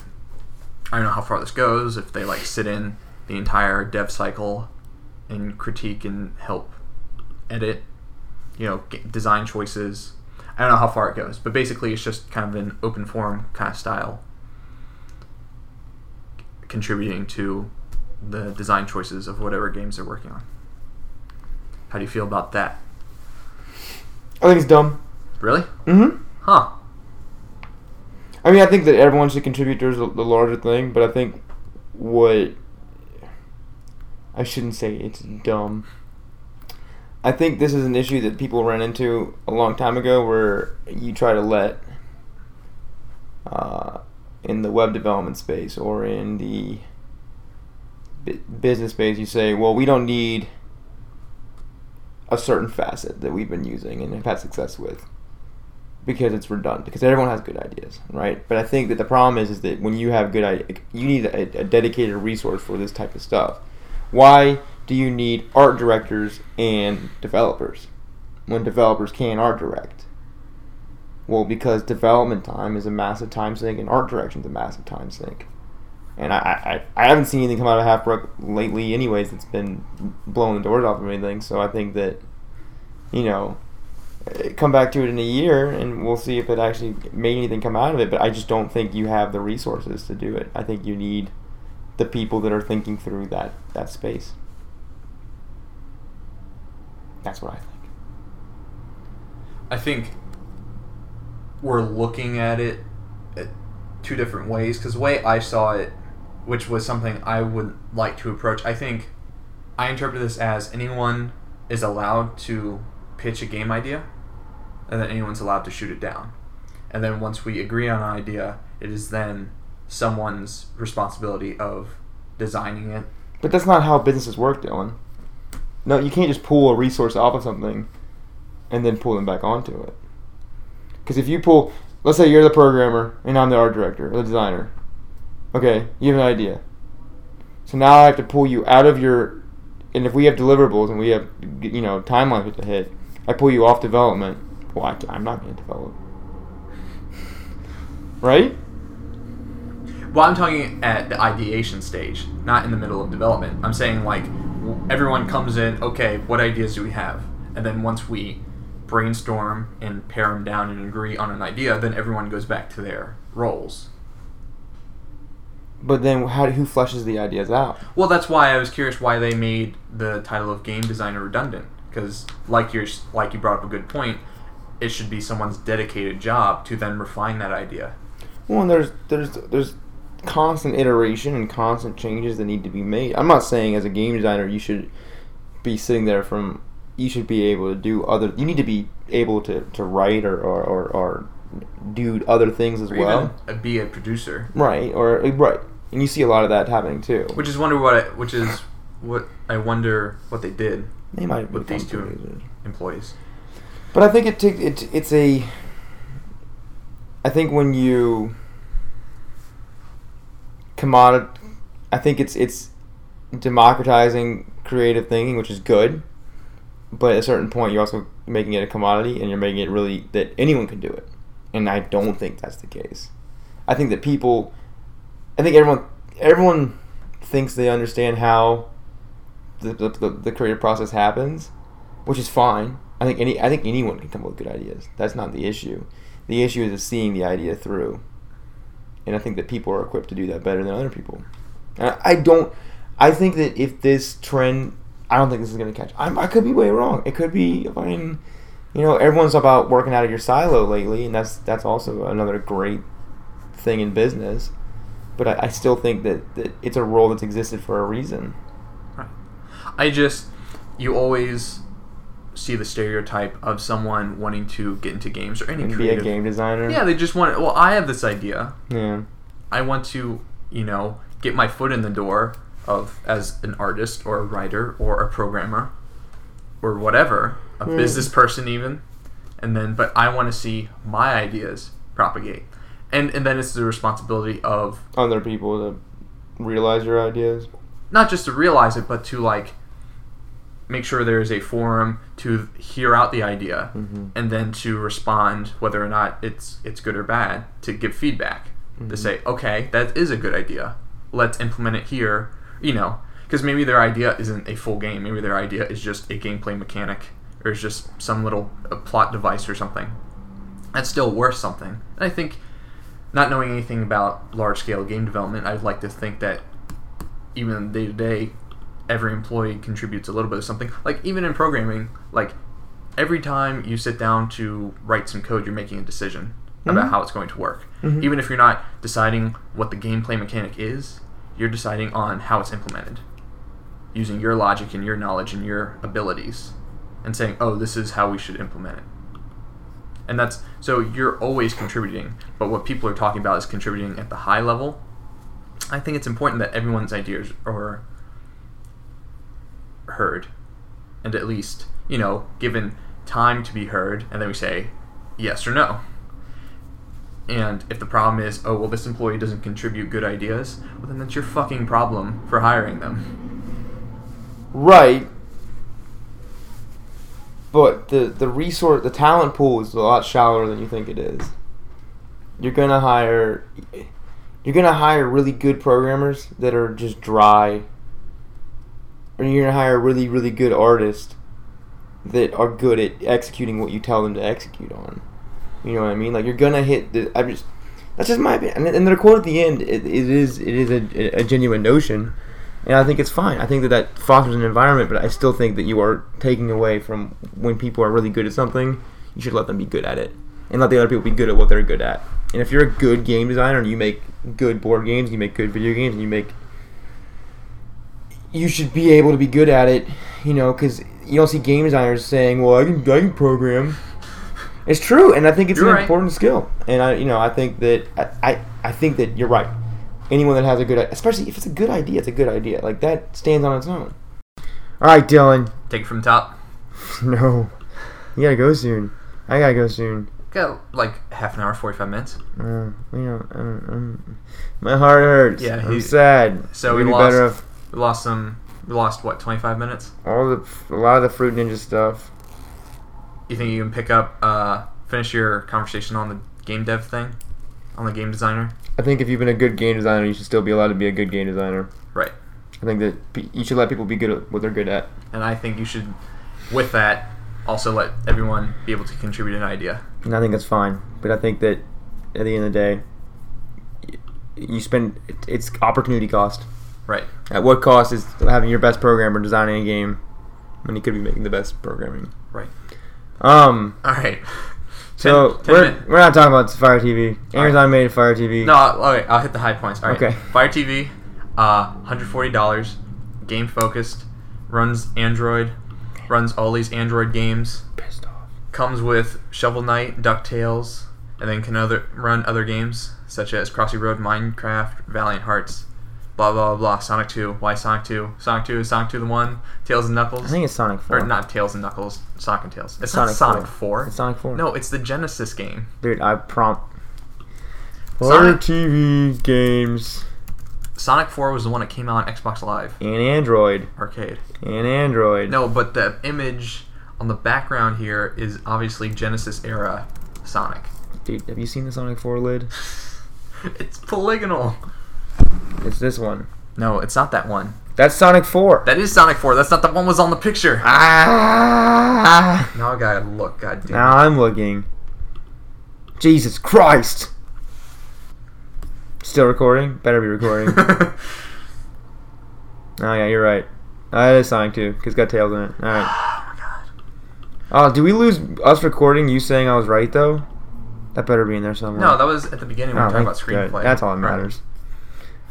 I don't know how far this goes, if they like sit in the entire dev cycle and critique and help edit, you know, design choices. I don't know how far it goes, but basically it's just kind of an open forum kind of style contributing to the design choices of whatever games they're working on. How do you feel about that? I think it's dumb. Really? Mm-hmm. Huh. I mean, I think that everyone should contribute the, the larger thing, but I think what I shouldn't say it's dumb. I think this is an issue that people ran into a long time ago, where you try to let uh, in the web development space or in the bu- business space, you say, "Well, we don't need a certain facet that we've been using and have had success with." because it's redundant because everyone has good ideas right but i think that the problem is is that when you have good ideas you need a, a dedicated resource for this type of stuff why do you need art directors and developers when developers can't art direct well because development time is a massive time sink and art direction is a massive time sink and I, I, I haven't seen anything come out of Halfbrick lately anyways that's been blowing the doors off of anything so i think that you know uh, come back to it in a year and we'll see if it actually made anything come out of it. But I just don't think you have the resources to do it. I think you need the people that are thinking through that, that space. That's what I think. I think we're looking at it at two different ways because the way I saw it, which was something I would like to approach, I think I interpret this as anyone is allowed to pitch a game idea, and then anyone's allowed to shoot it down. And then once we agree on an idea, it is then someone's responsibility of designing it. But that's not how businesses work, Dylan. No, you can't just pull a resource off of something and then pull them back onto it. Because if you pull, let's say you're the programmer and I'm the art director or the designer. Okay, you have an idea. So now I have to pull you out of your, and if we have deliverables and we have, you know, timelines to hit, I pull you off development. Well, I, I'm not going to develop. [LAUGHS] right? Well, I'm talking at the ideation stage, not in the middle of development. I'm saying like everyone comes in, okay, what ideas do we have? And then once we brainstorm and pare them down and agree on an idea, then everyone goes back to their roles. But then how who fleshes the ideas out? Well, that's why I was curious why they made the title of game designer redundant. Because, like you like you brought up a good point, it should be someone's dedicated job to then refine that idea. Well, and there's there's there's constant iteration and constant changes that need to be made. I'm not saying as a game designer you should be sitting there from you should be able to do other you need to be able to, to write or, or, or, or do other things as Or well. be a producer. Right, or right. And you see a lot of that happening too. Which is wonder what I, which is what I wonder what they did they might with these two producers. employees. But I think it takes it, it's a. I think when you commodit, I think it's it's democratizing creative thinking, which is good. But at a certain point, you're also making it a commodity, and you're making it really that anyone can do it. And I don't think that's the case. I think that people, I think everyone everyone thinks they understand how the, the, the, the creative process happens, which is fine. I think any I think anyone can come up with good ideas. That's not the issue. The issue is seeing the idea through, and I think that people are equipped to do that better than other people. And I, don't. I think that if this trend, I don't think this is going to catch. I'm, I could be way wrong. It could be. I mean, you know, everyone's about working out of your silo lately, and that's that's also another great thing in business. But I, I still think that, that it's a role that's existed for a reason. I just you always see the stereotype of someone wanting to get into games or any And be a creative. game designer. Yeah, they just want. Well, I have this idea. Yeah. I want to, you know, get my foot in the door of as an artist or a writer or a programmer or whatever, a Hmm. business person even. And then but I want to see my ideas propagate. And and then it's the responsibility of Other people to realize your ideas. not just to realize it but to like make sure there is a forum to hear out the idea Mhm. and then to respond whether or not it's it's good or bad to give feedback to Mhm. say okay that is a good idea. Let's implement it here you know? Because maybe their idea isn't a full game. Maybe their idea is just a gameplay mechanic or is just some little a plot device or something. That's still worth something. And i think not knowing anything about large scale game development i'd like to think that even day to day every employee contributes a little bit of something like even in programming like every time you sit down to write some code you're making a decision about Mhm. how it's going to work Mhm. even if you're not deciding what the gameplay mechanic is you're deciding on how it's implemented using your logic and your knowledge and your abilities and saying oh this is how we should implement it and that's so you're always contributing but what people are talking about is contributing at the high level i think it's important that everyone's ideas are heard and at least you know given time to be heard and then we say yes or no and if the problem is oh well this employee doesn't contribute good ideas well then that's your fucking problem for hiring them Right. But the the resource, the talent pool is a lot shallower than you think it is. You're gonna hire, you're gonna hire really good programmers that are just dry, or you're gonna hire really really good artists that are good at executing what you tell them to execute on. You know what I mean? Like you're gonna hit the. I just that's just my opinion. And, and the quote at the end, it, it is it is a, a genuine notion, and I think it's fine. I think that that fosters an environment, but I still think that you are taking away from when people are really good at something. You should let them be good at it, and let the other people be good at what they're good at. And if you're a good game designer and you make good board games, you make good video games, and you make you should be able to be good at it. You know, because you don't see game designers saying, "Well, I can I can program." It's true, and I think it's You're an right. important skill. And I, you know, I think that I, I, I think that you're right. Anyone that has a good, especially if it's a good idea, it's a good idea. Like that stands on its own. All right, Dylan. Take it from the top. [LAUGHS] No, you gotta go soon. I gotta go soon. Got like half an hour, forty five minutes. Uh, you know, uh, um, my heart hurts. Yeah, I'm sad. so we lost- better off We lost some. We lost what twenty five minutes. all the a lot of the fruit ninja stuff. You think you can pick up, uh, finish your conversation on the game dev thing, on the game designer? I think if you've been a good game designer, you should still be allowed to be a good game designer. Right. I think that you should let people be good at what they're good at. And I think you should, with that, also let everyone be able to contribute an idea. And I think that's fine. But I think that at the end of the day, you spend it's opportunity cost. Right. At what cost is having your best programmer designing a game when he could be making the best programming? Right. Um. All right. So 10 we're, we're not talking about Fire TV. Amazon Alright. on made Fire TV. No, I'll- okay, I'll hit the high points. All right. Okay. Fire TV, uh, $140, game focused, runs Android, runs all these Android games, Pissed off. comes with Shovel Knight, DuckTales, and then can other run other games such as Crossy Road, Minecraft, Valiant Hearts, blah blah blah, blah Sonic 2. Why Sonic 2? Sonic 2 is Sonic 2 the one, Tails and Knuckles. I think it's Sonic Four. or not Tails and Knuckles, Sonic and Tails. It's Sonic not Sonic 4. 4. It's Sonic Four. No, it's the Genesis game. dude, I prompt. Fire Sonic- TV games Sonic 4 was the one that came out on Xbox Live and Android arcade. and Android. No, but the image on the background here is obviously Genesis era Sonic. dude, have you seen the Sonic Four lid? [LAUGHS] It's polygonal. It's this one. No, it's not that one. That's Sonic Four. That is Sonic 4. That's not the one was on the picture. ah! Now I gotta look. God damn. Now I'm looking. Jesus Christ! Still recording? Better be recording. [LAUGHS] oh yeah, you're right. Uh, it is Sonic 2, because it's got tails in it. Alright. [GASPS] oh my god. Oh, did we lose us recording you saying I was right, though? That better be in there somewhere. No, that was at the beginning when Oh, we were talking about screenplay. That's all that Right.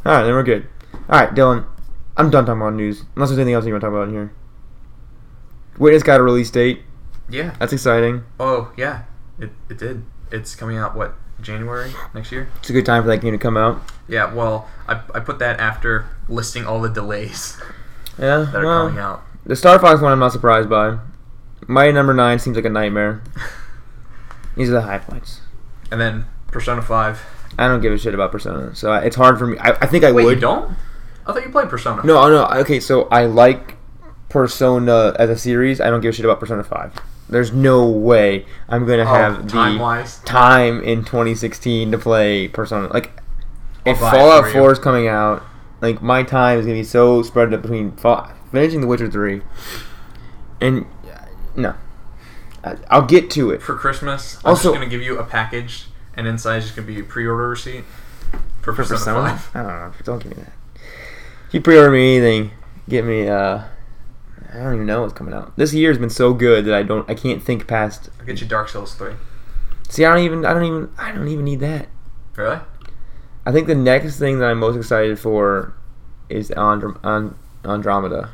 Matters. Alright, then we're good. Alright, Dylan. I'm done talking about news. Unless there's anything else you want to talk about in here. Witness got a release date. Yeah. That's exciting. Oh yeah. It it did. It's coming out what January next year. It's a good time for that game to come out. Yeah. Well, I I put that after listing all the delays Yeah. that are well, coming out. The Star Fox one I'm not surprised by. Mighty Number 9 seems like a nightmare. [LAUGHS] These are the high points. And then Persona 5. I don't give a shit about Persona, so I- it's hard for me. I, I think I Wait, would. you don't? I thought you played Persona. No, no. Okay, so I like Persona as a series. I don't give a shit about Persona 5. There's no way I'm going to Oh, have the time in 2016 to play Persona. Like, if I'll it Fallout 4 is coming out, like, my time is going to be so spread up between fa- finishing The Witcher 3 and. uh, No. I- I'll get to it. For Christmas, I'm Also- just gonna give you a package, and inside is just gonna be a pre-order receipt for, For Persona, Persona? 5. I don't know. Don't give me that. If you pre-order me anything, get me. uh I don't even know what's coming out. This year's been so good that I don't. I can't think past. I'll get you Dark Souls 3. See, I don't even. I don't even. I don't even need that. Really? I think the next thing that I'm most excited for is Androm- An- Andromeda,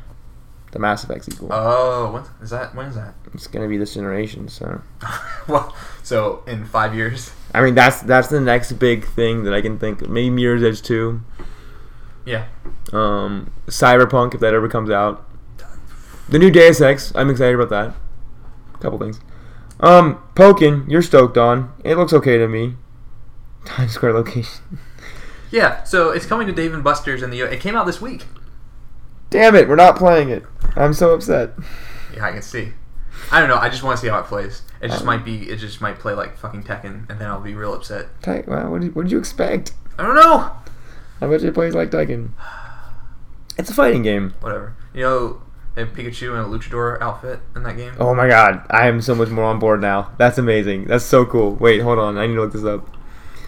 the Mass Effect sequel. Oh, what is that? When is that? It's gonna be this generation. So [LAUGHS] well, so in five years. I mean, that's that's the next big thing that I can think. of. Maybe Mirror's Edge two. Yeah. Um, Cyberpunk if that ever comes out. The new Deus Ex, I'm excited about that. A Couple things. Um, Pokkén, you're stoked on. It looks okay to me. [LAUGHS] Times Square location. Yeah. So it's coming to Dave and Buster's in the. It came out this week. Damn it, we're not playing it. I'm so upset. Yeah, I can see. I don't know. I just want to see how it plays. It just Um, might be. It just might play like fucking Tekken, and then I'll be real upset. Ty- wow, what did, what did you expect? I don't know. I bet you it plays like Tekken. [SIGHS] It's a fighting game. Whatever. You know, they have Pikachu in a luchador outfit in that game. Oh my god, I am so much more on board now. That's amazing. That's so cool. Wait, hold on. I need to look this up.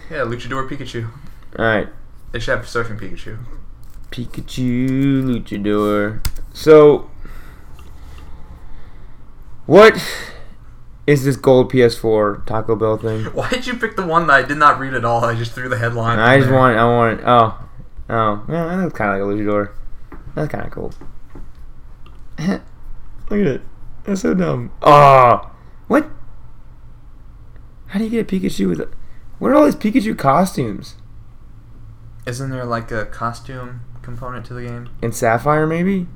Yeah, luchador Pikachu. Alright. They should have surfing Pikachu. Pikachu Luchador. So, what is this gold PS4 Taco Bell thing? [LAUGHS] Why did you pick the one that I did not read at all? I just threw the headline. I just there. want, I want, oh, oh, yeah, that looks kind of like a Luchador. That's kind of cool. [LAUGHS] Look at it. That's so dumb. Oh, what? How do you get a Pikachu with a? What are all these Pikachu costumes? Isn't there like a costume component to the game? In Sapphire, maybe?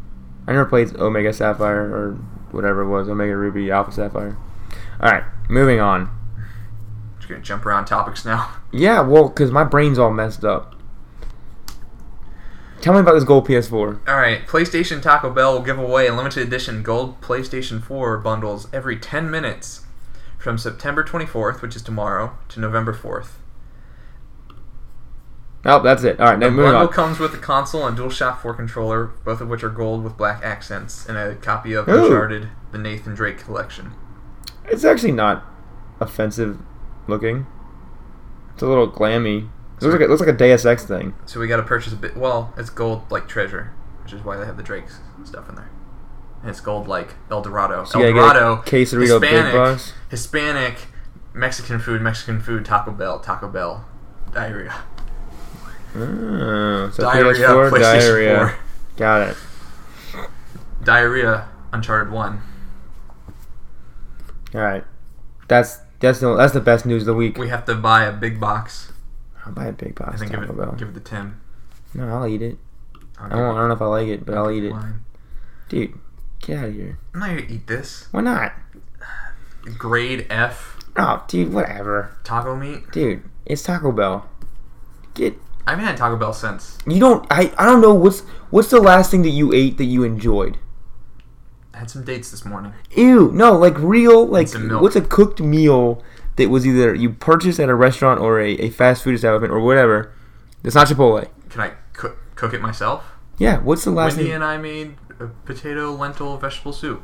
I never played Omega Sapphire or whatever it was, Omega Ruby, Alpha Sapphire. Alright, moving on. Just gonna jump around topics now. [LAUGHS] Yeah, well, because my brain's all messed up. Tell me about this gold PS4. All right, PlayStation Taco Bell will give away limited edition gold PlayStation 4 bundles every 10 minutes from September 24th, which is tomorrow, to November 4th. Oh, that's it. Alright, now The moving bundle on. comes with the console and DualShock 4 controller, both of which are gold with black accents, and a copy of Ooh. Uncharted, the Nathan Drake collection. It's actually not offensive looking. It's a little glammy. It looks like a, it looks like a Deus Ex thing. So we got to purchase a bit. Well, it's gold like treasure, which is why they have the Drake's stuff in there. And it's gold like El Dorado. So El Dorado, a big Hispanic. Hispanic, Mexican food, Mexican food, Taco Bell, Taco Bell, diarrhea, Oh, so diarrhea, PS4 PlayStation diarrhea. 4, Got it. diarrhea, Uncharted One. All right. That's that's the that's the best news of the week. We have to buy a big box. I'll buy a big box I think give it Bell. give it to Tim. No, I'll eat it. I'll I don't, I don't know if I like it, but I'll eat it. Dude, get out of here. I'm not gonna eat this. Why not? Grade F Oh, dude, whatever. taco meat. Dude, it's Taco Bell. Get I haven't had Taco Bell since. you don't. I I don't know what's what's the last thing that you ate that you enjoyed. I had some dates this morning. Ew, no, like real, like what's a cooked meal that was either you purchased at a restaurant or a, a fast food establishment or whatever. It's not Chipotle. Can I cook cook it myself? Yeah, what's the last Wendy thing? and I made a potato lentil vegetable soup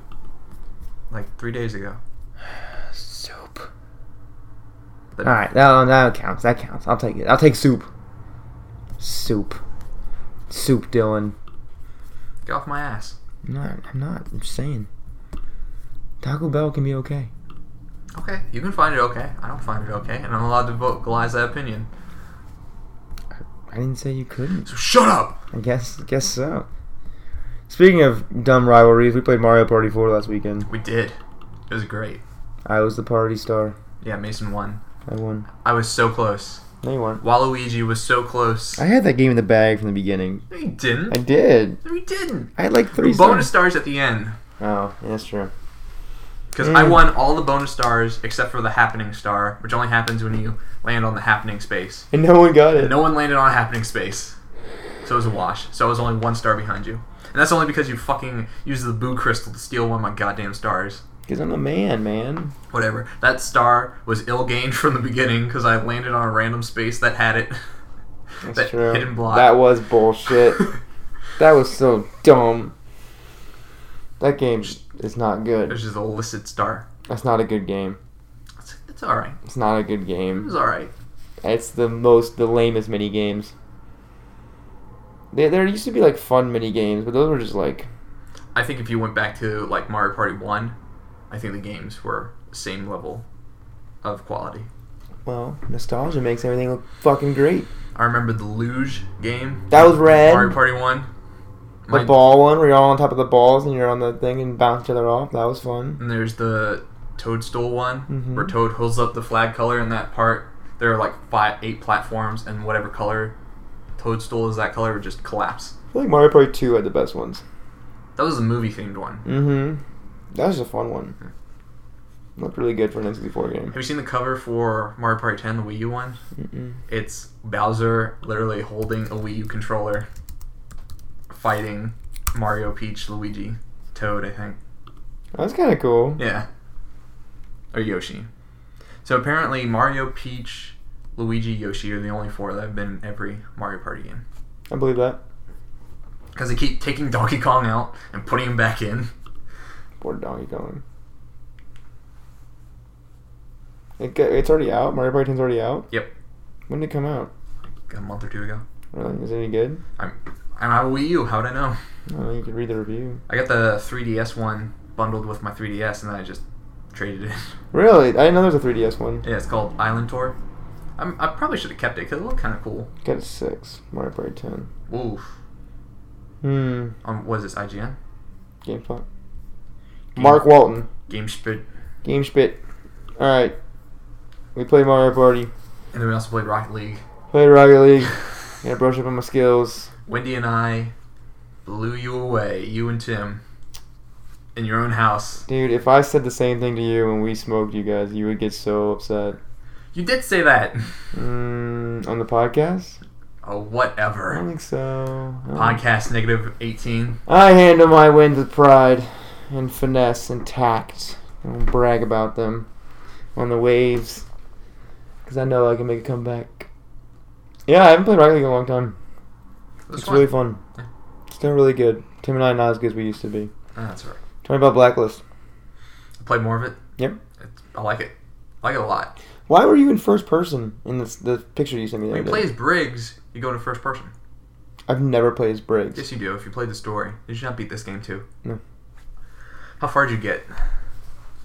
like three days ago. [SIGHS] Soup. But All right, that that counts. That counts. I'll take it. I'll take soup. Soup. Soup, Dylan. get off my ass. I'm not. I'm not. I'm just saying. Taco Bell can be okay. Okay, you can find it okay. I don't find it okay, and I'm allowed to vocalize that opinion. I didn't say you couldn't. So shut up. I guess. Guess so. Speaking of dumb rivalries, we played Mario Party 4 last weekend. We did. It was great. I was the party star. Yeah, Mason won. I won. I was so close. No, you weren't. Waluigi was so close. I had that game in the bag from the beginning. no, you didn't. I did. no, you didn't. I had like three bonus stars. stars at the end. Oh, yeah, that's true. Because Mm. I won all the bonus stars except for the happening star, which only happens when you land on the happening space. And no one got it. No one landed on a happening space. So it was a wash. So I was only one star behind you. And that's only because you fucking used the boo crystal to steal one of my goddamn stars. Because I'm a man, man. Whatever. That star was ill gained from the beginning because I landed on a random space that had it. That's [LAUGHS] that true. hidden block. That was bullshit. [LAUGHS] that was so dumb. That game is not good. was just a illicit star. That's not a good game. It's, it's alright. It's not a good game. It's alright. It's the most, the lamest mini games. There, there used to be like fun mini games, but those were just like, I think if you went back to like Mario Party 1, I think the games were same level of quality. well, nostalgia makes everything look fucking great. I remember the luge game. That was red. Mario Party 1. The ball one, where you're all on top of the balls and you're on the thing and bounce each other off. That was fun. And there's the Toadstool one, Mhm. where Toad holds up the flag color in that part. There are like five, eight platforms, and whatever color Toadstool is that color would just collapse. I feel like Mario Party 2 had the best ones. That was a movie themed one. Mm-hmm. That was a fun one. Looked really good for an N64 game. Have you seen the cover for Mario Party 10, the Wii U one? Mm-mm. It's Bowser literally holding a Wii U controller, fighting Mario, Peach, Luigi, Toad, I think. That's kind of cool. Yeah. Or Yoshi. So apparently Mario, Peach, Luigi, Yoshi are the only four that have been in every Mario Party game. I believe that. Because they keep taking Donkey Kong out and putting him back in. Poor Donkey Kong. It, it's already out. Mario Party 10's already out. Yep. When did it come out? A month or two ago. Really? Is it any good? I'm I don't have a Wii U. How'd I know? You could read the review. I got the 3DS one bundled with my 3DS, and then I just traded it. [LAUGHS] Really? I didn't know there was a 3DS one. yeah, it's called Island Tour. I'm, I probably should have kept it because it looked kind of cool. Got a six. Mario Party 10. Oof. Hmm. On what is this IGN? GameSpot. Mark Walton. Game Spit. Game Spit. Alright. We played Mario Party. And then we also played Rocket League. Played Rocket League. [LAUGHS] Gotta brush up on my skills. Wendy and I blew you away, you and Tim, in your own house. Dude, if I said the same thing to you when we smoked you guys, you would get so upset. You did say that. Mm, on the podcast? Oh, whatever. I don't think so. Don't- Podcast negative 18. I handle my wins with pride and finesse and tact. I don't brag about them on the waves. Because I know I can make a comeback. Yeah, I haven't played Rocket League in a long time. Was It's fun. really fun. Yeah. It's still really good. Tim and I are not as good as we used to be. Ah, that's right. Tell me about Blacklist. I played more of it. Yep. It's, I like it. I like it a lot. Why were you in first person in this, the picture you sent me When you other play as Briggs, you go to first person. I've never played as Briggs. Yes, you do. If you played the story, did you not beat this game too? No. How far did you get?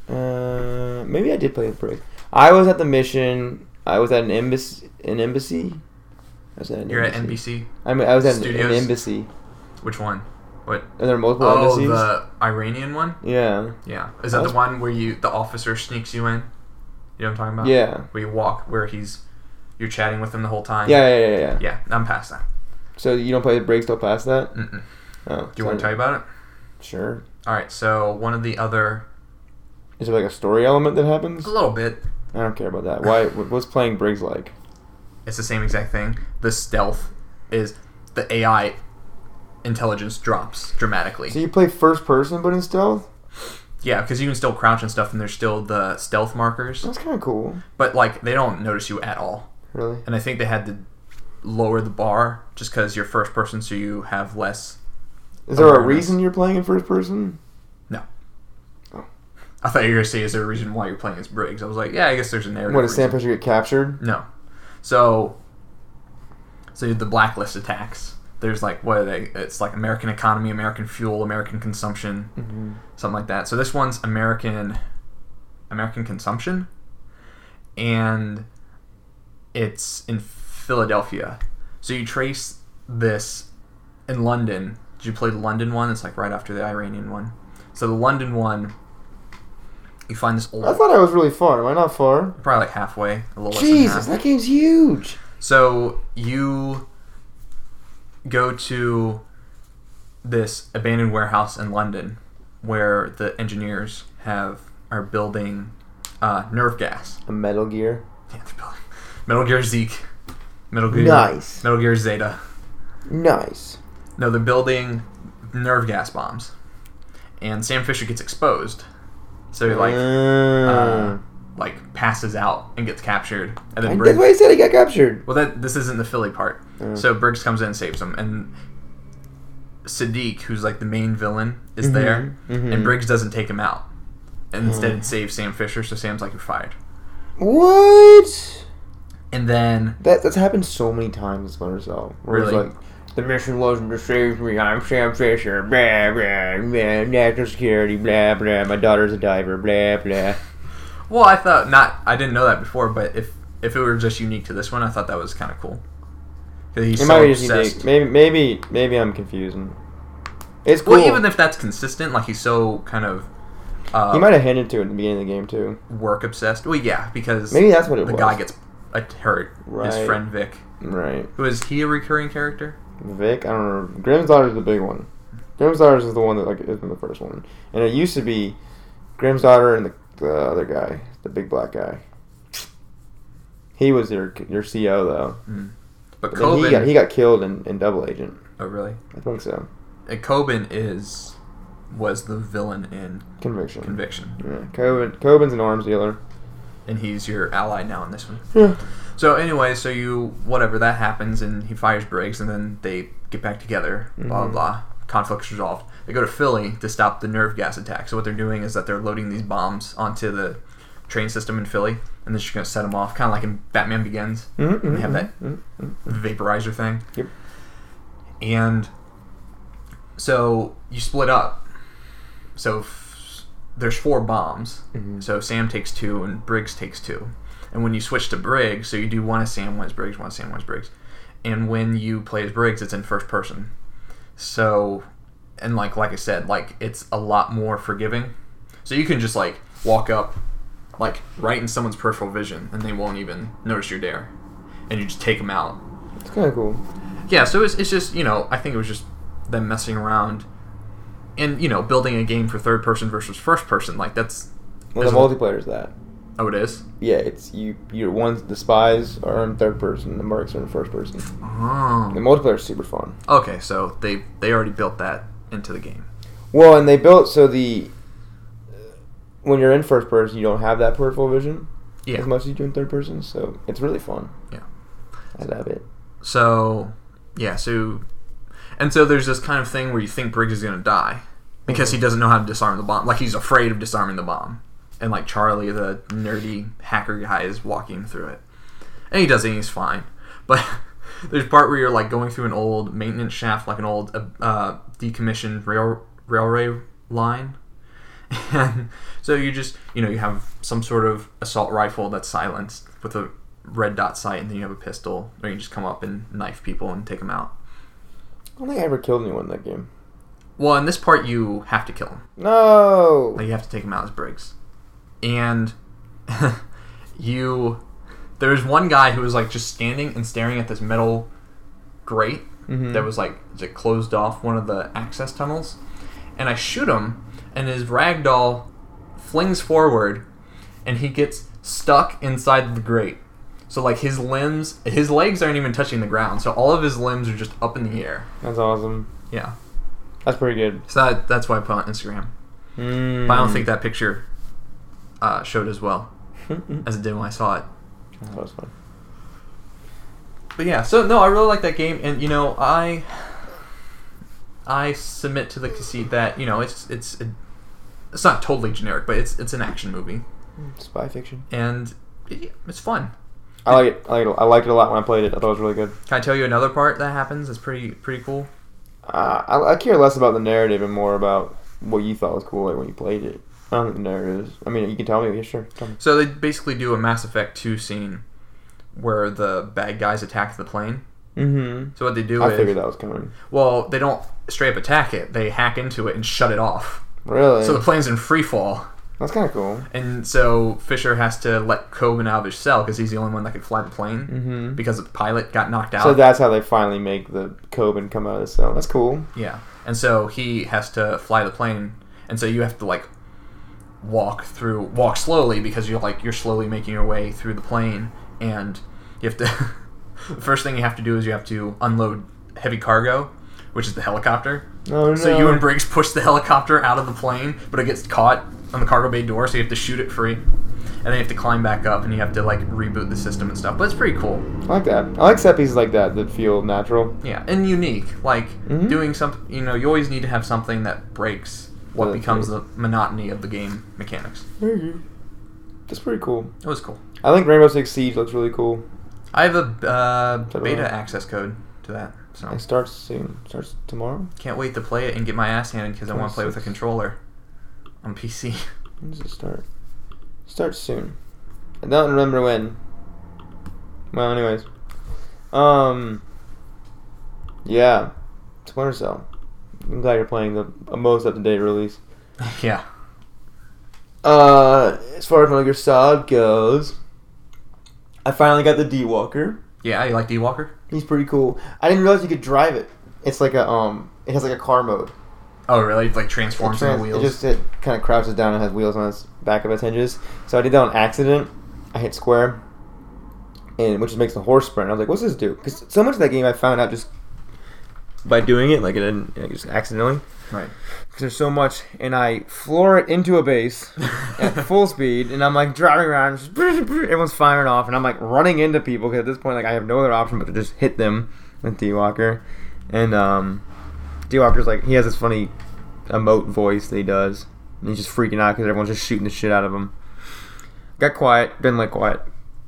Uh, maybe I did play as Briggs. I was at the mission. I was at an embassy. An embassy. I was at an You're at embassy. NBC. I mean, I was at an, an embassy. Which one? What? Are there multiple Oh, embassies? the Iranian one. Yeah. Yeah. Is that That's- the one where you the officer sneaks you in? You know what I'm talking about? Yeah. Where you walk, where he's you're chatting with him the whole time. Yeah, yeah, yeah, yeah. Yeah, I'm past that. So you don't play the Briggs till past that? Mm-mm. Oh. Do you want to tell you about it? Sure. All right. So one of the other, Is there like a story element that happens? a little bit. I don't care about that. Why? [LAUGHS] What's playing Briggs like? It's the same exact thing. The stealth is the AI intelligence drops dramatically. So you play first person but in stealth? Yeah, because you can still crouch and stuff, and there's still the stealth markers, That's kind of cool. but like they don't notice you at all. Really? And I think they had to lower the bar just because you're first person, so you have less. Is there a reason you're playing in first person? No. Oh. I thought you were gonna say, is there a reason why you're playing as Briggs? I was like, yeah, I guess there's a narrative. What does Sam. Fisher get captured? No. So, so the blacklist attacks. There's like what are they? It's like American economy, American fuel, American consumption, Mm-hmm. something like that. So this one's American, American consumption, and it's in Philadelphia. So you trace this in London. Did you play the London one? It's like right after the Iranian one. So the London one, you find this old, I thought I was really far. Am I not far? probably like halfway, a little less than Jesus, that game's huge. So you go to this abandoned warehouse in London where the engineers have are building uh, nerve gas. A Metal Gear. Yeah, they're building Metal Gear Zeke. Metal Gear Nice. Metal Gear Zeta. Nice. No, they're building nerve gas bombs. And Sam Fisher gets exposed. So he like uh, Uh, like passes out and gets captured. And then Briggs that's why he said he got captured. Well, that this isn't the Philly part. Oh. So Briggs comes in and saves him, and Sadiq, who's like the main villain, is Mhm, there, mhm. and Briggs doesn't take him out, and instead Oh. saves Sam Fisher. So Sam's like, "You're fired." What? And then That that's happened so many times in Splinter Cell. Where Really? It's like, the mission wasn't to save me. I'm Sam Fisher. Blah blah blah. National security. Blah blah. My daughter's a diver. Blah blah. well, I thought not. I didn't know that before, but if if it were just unique to this one, I thought that was kind of cool. He's It so might be just obsessed. unique. Maybe maybe maybe I'm confusing. It's cool. Well, even if that's consistent, like he's so kind of uh, he might have hinted to it at the beginning of the game too. work obsessed. Well, yeah, because Maybe that's what it the was. guy gets hurt. His friend Vic. Right. Who is he a recurring character? Vic, I don't know. Grimm's is the big one. Grimm's daughter is the one that like is in the first one, and it used to be Grimm's daughter and the, the other guy, the big black guy. He was your your CO though. Mm. But But then he got he got killed in, in Double Agent. oh, really? I think so. And Kobin is was the villain in Conviction. Conviction, Yeah. Kobin Kobin's an arms dealer. and he's your ally now in this one. Yeah. So anyway, so you whatever that happens, and he fires Briggs, and then they get back together. Blah blah Mhm. blah. Conflict's resolved. They go to Philly to stop the nerve gas attack. So what they're doing is that they're loading these bombs onto the train system in Philly, and they're just gonna set them off, kind of like in Batman Begins. Mm-hmm. They have that vaporizer thing. Yep. And so you split up. So f- there's four bombs. Mhm. So Sam takes two and Briggs takes two. And when you switch to Briggs, so you do one as Sam, one as Briggs, one as Sam, one as Briggs. And when you play as Briggs, it's in first person. So, and like like I said, like it's a lot more forgiving. So you can just like walk up, like right in someone's peripheral vision, and they won't even notice you're there, and you just take them out. It's kind of cool. Yeah. So it's it's just you know I think it was just them messing around, and you know building a game for third person versus first person. Like that's Well, the multiplayer is that. Oh it is. Yeah, it's you. You're ones the spies are in third person, the mercs are in first person. Oh. The multiplayer is super fun. Okay, so they they already built that into the game. Well, and they built so the when you're in first person, you don't have that peripheral vision Yeah. as much as you do in third person. So it's really fun. Yeah. I love it. So, yeah, so. And so there's this kind of thing where you think Briggs is going to die because he mm-hmm. doesn't know how to disarm the bomb. Like, he's afraid of disarming the bomb. And, like, Charlie, the nerdy hacker guy, is walking through it. And he does it and he's fine. But [LAUGHS] there's a part where you're, like, going through an old maintenance shaft, like an old uh, uh, decommissioned rail, railway line. [LAUGHS] And so you just, you know, you have some sort of assault rifle that's silenced with a red dot sight, and then you have a pistol, or you just come up and knife people and take them out. I don't think I ever killed anyone in that game. Well, in this part, you have to kill them. No. Like you have to take them out as Briggs, and [LAUGHS] you. There's one guy who was like just standing and staring at this metal grate Mhm. that was like that closed off one of the access tunnels, and I shoot him, and his ragdoll flings forward, and he gets stuck inside the grate. So like his limbs, his legs aren't even touching the ground. So all of his limbs are just up in the air. That's awesome. Yeah. That's pretty good. So that, that's why I put on Instagram. Mm. But I don't think that picture uh, showed as well [LAUGHS] as it did when I saw it. That was fun. But yeah, so no, I really like that game, and you know, I I submit to the conceit that you know it's it's it's not totally generic, but it's it's an action movie, Spy fiction. and it, it's fun. I like it. I like it. I liked it a lot when I played it. I thought it was really good. Can I tell you another part that happens? That's pretty pretty cool. Uh, I, I care less about the narrative and more about what you thought was cool like, when you played it. I don't think the. I mean, you can tell me. Yeah, sure. Me. So they basically do a Mass Effect two scene where the bad guys attack the plane. Mm-hmm. So what they do is I is figured that was coming. well, they don't straight up attack it; they hack into it and shut it off. Really? So the plane's in free fall. That's kind of cool. And so Fisher has to let Kobin out of his cell because he's the only one that could fly the plane Mm-hmm. because the pilot got knocked out. So that's how they finally make the Kobin come out of the cell. That's cool. yeah, and so he has to fly the plane, and so you have to like walk through, walk slowly because you're like you're slowly making your way through the plane, and you have to. [LAUGHS] the first thing you have to do is you have to unload heavy cargo, which is the helicopter. Oh no. So you and Briggs push the helicopter out of the plane, but it gets caught on the cargo bay door, so you have to shoot it free. And then you have to climb back up and you have to like reboot the system and stuff. But it's pretty cool. I like that. I like set pieces like that that feel natural. Yeah. And unique. Like Mhm. doing something you know, you always need to have something that breaks what That's becomes right. the monotony of the game mechanics. That's pretty cool. It was cool. I think Rainbow Six Siege looks really cool. I have a uh, beta I. access code to that. So It starts soon. Starts tomorrow. can't wait to play it and get my ass handed because I want to play with a controller on PC. [LAUGHS] When does it start? Starts soon. I don't remember when. Well, anyways. Um. Yeah. Splinter Cell. I'm glad you're playing the most up to date release. [LAUGHS] yeah. Uh, as far as Metal Gear Solid goes, I finally got the D Walker. Yeah, you like D Walker? He's pretty cool. I didn't realize you could drive it. It's like a um. It has like a car mode. Oh, really? Like It, transforms trans- in it wheels. just it kind of crouches down and has wheels on its back of its hinges. So I did that on accident. I hit square, and which makes the horse sprint. I was like, "What's this do?" Because so much of that game I found out just by doing it, like it didn't, like, just accidentally. Right. Because there's so much, and I floor it into a base at [LAUGHS] full speed, and I'm like driving around, just [LAUGHS] everyone's firing off, and I'm like running into people because at this point, like I have no other option but to just hit them with D Walker, and um, D Walker's like he has this funny emote voice that he does, and he's just freaking out because everyone's just shooting the shit out of him. Got quiet, been like quiet,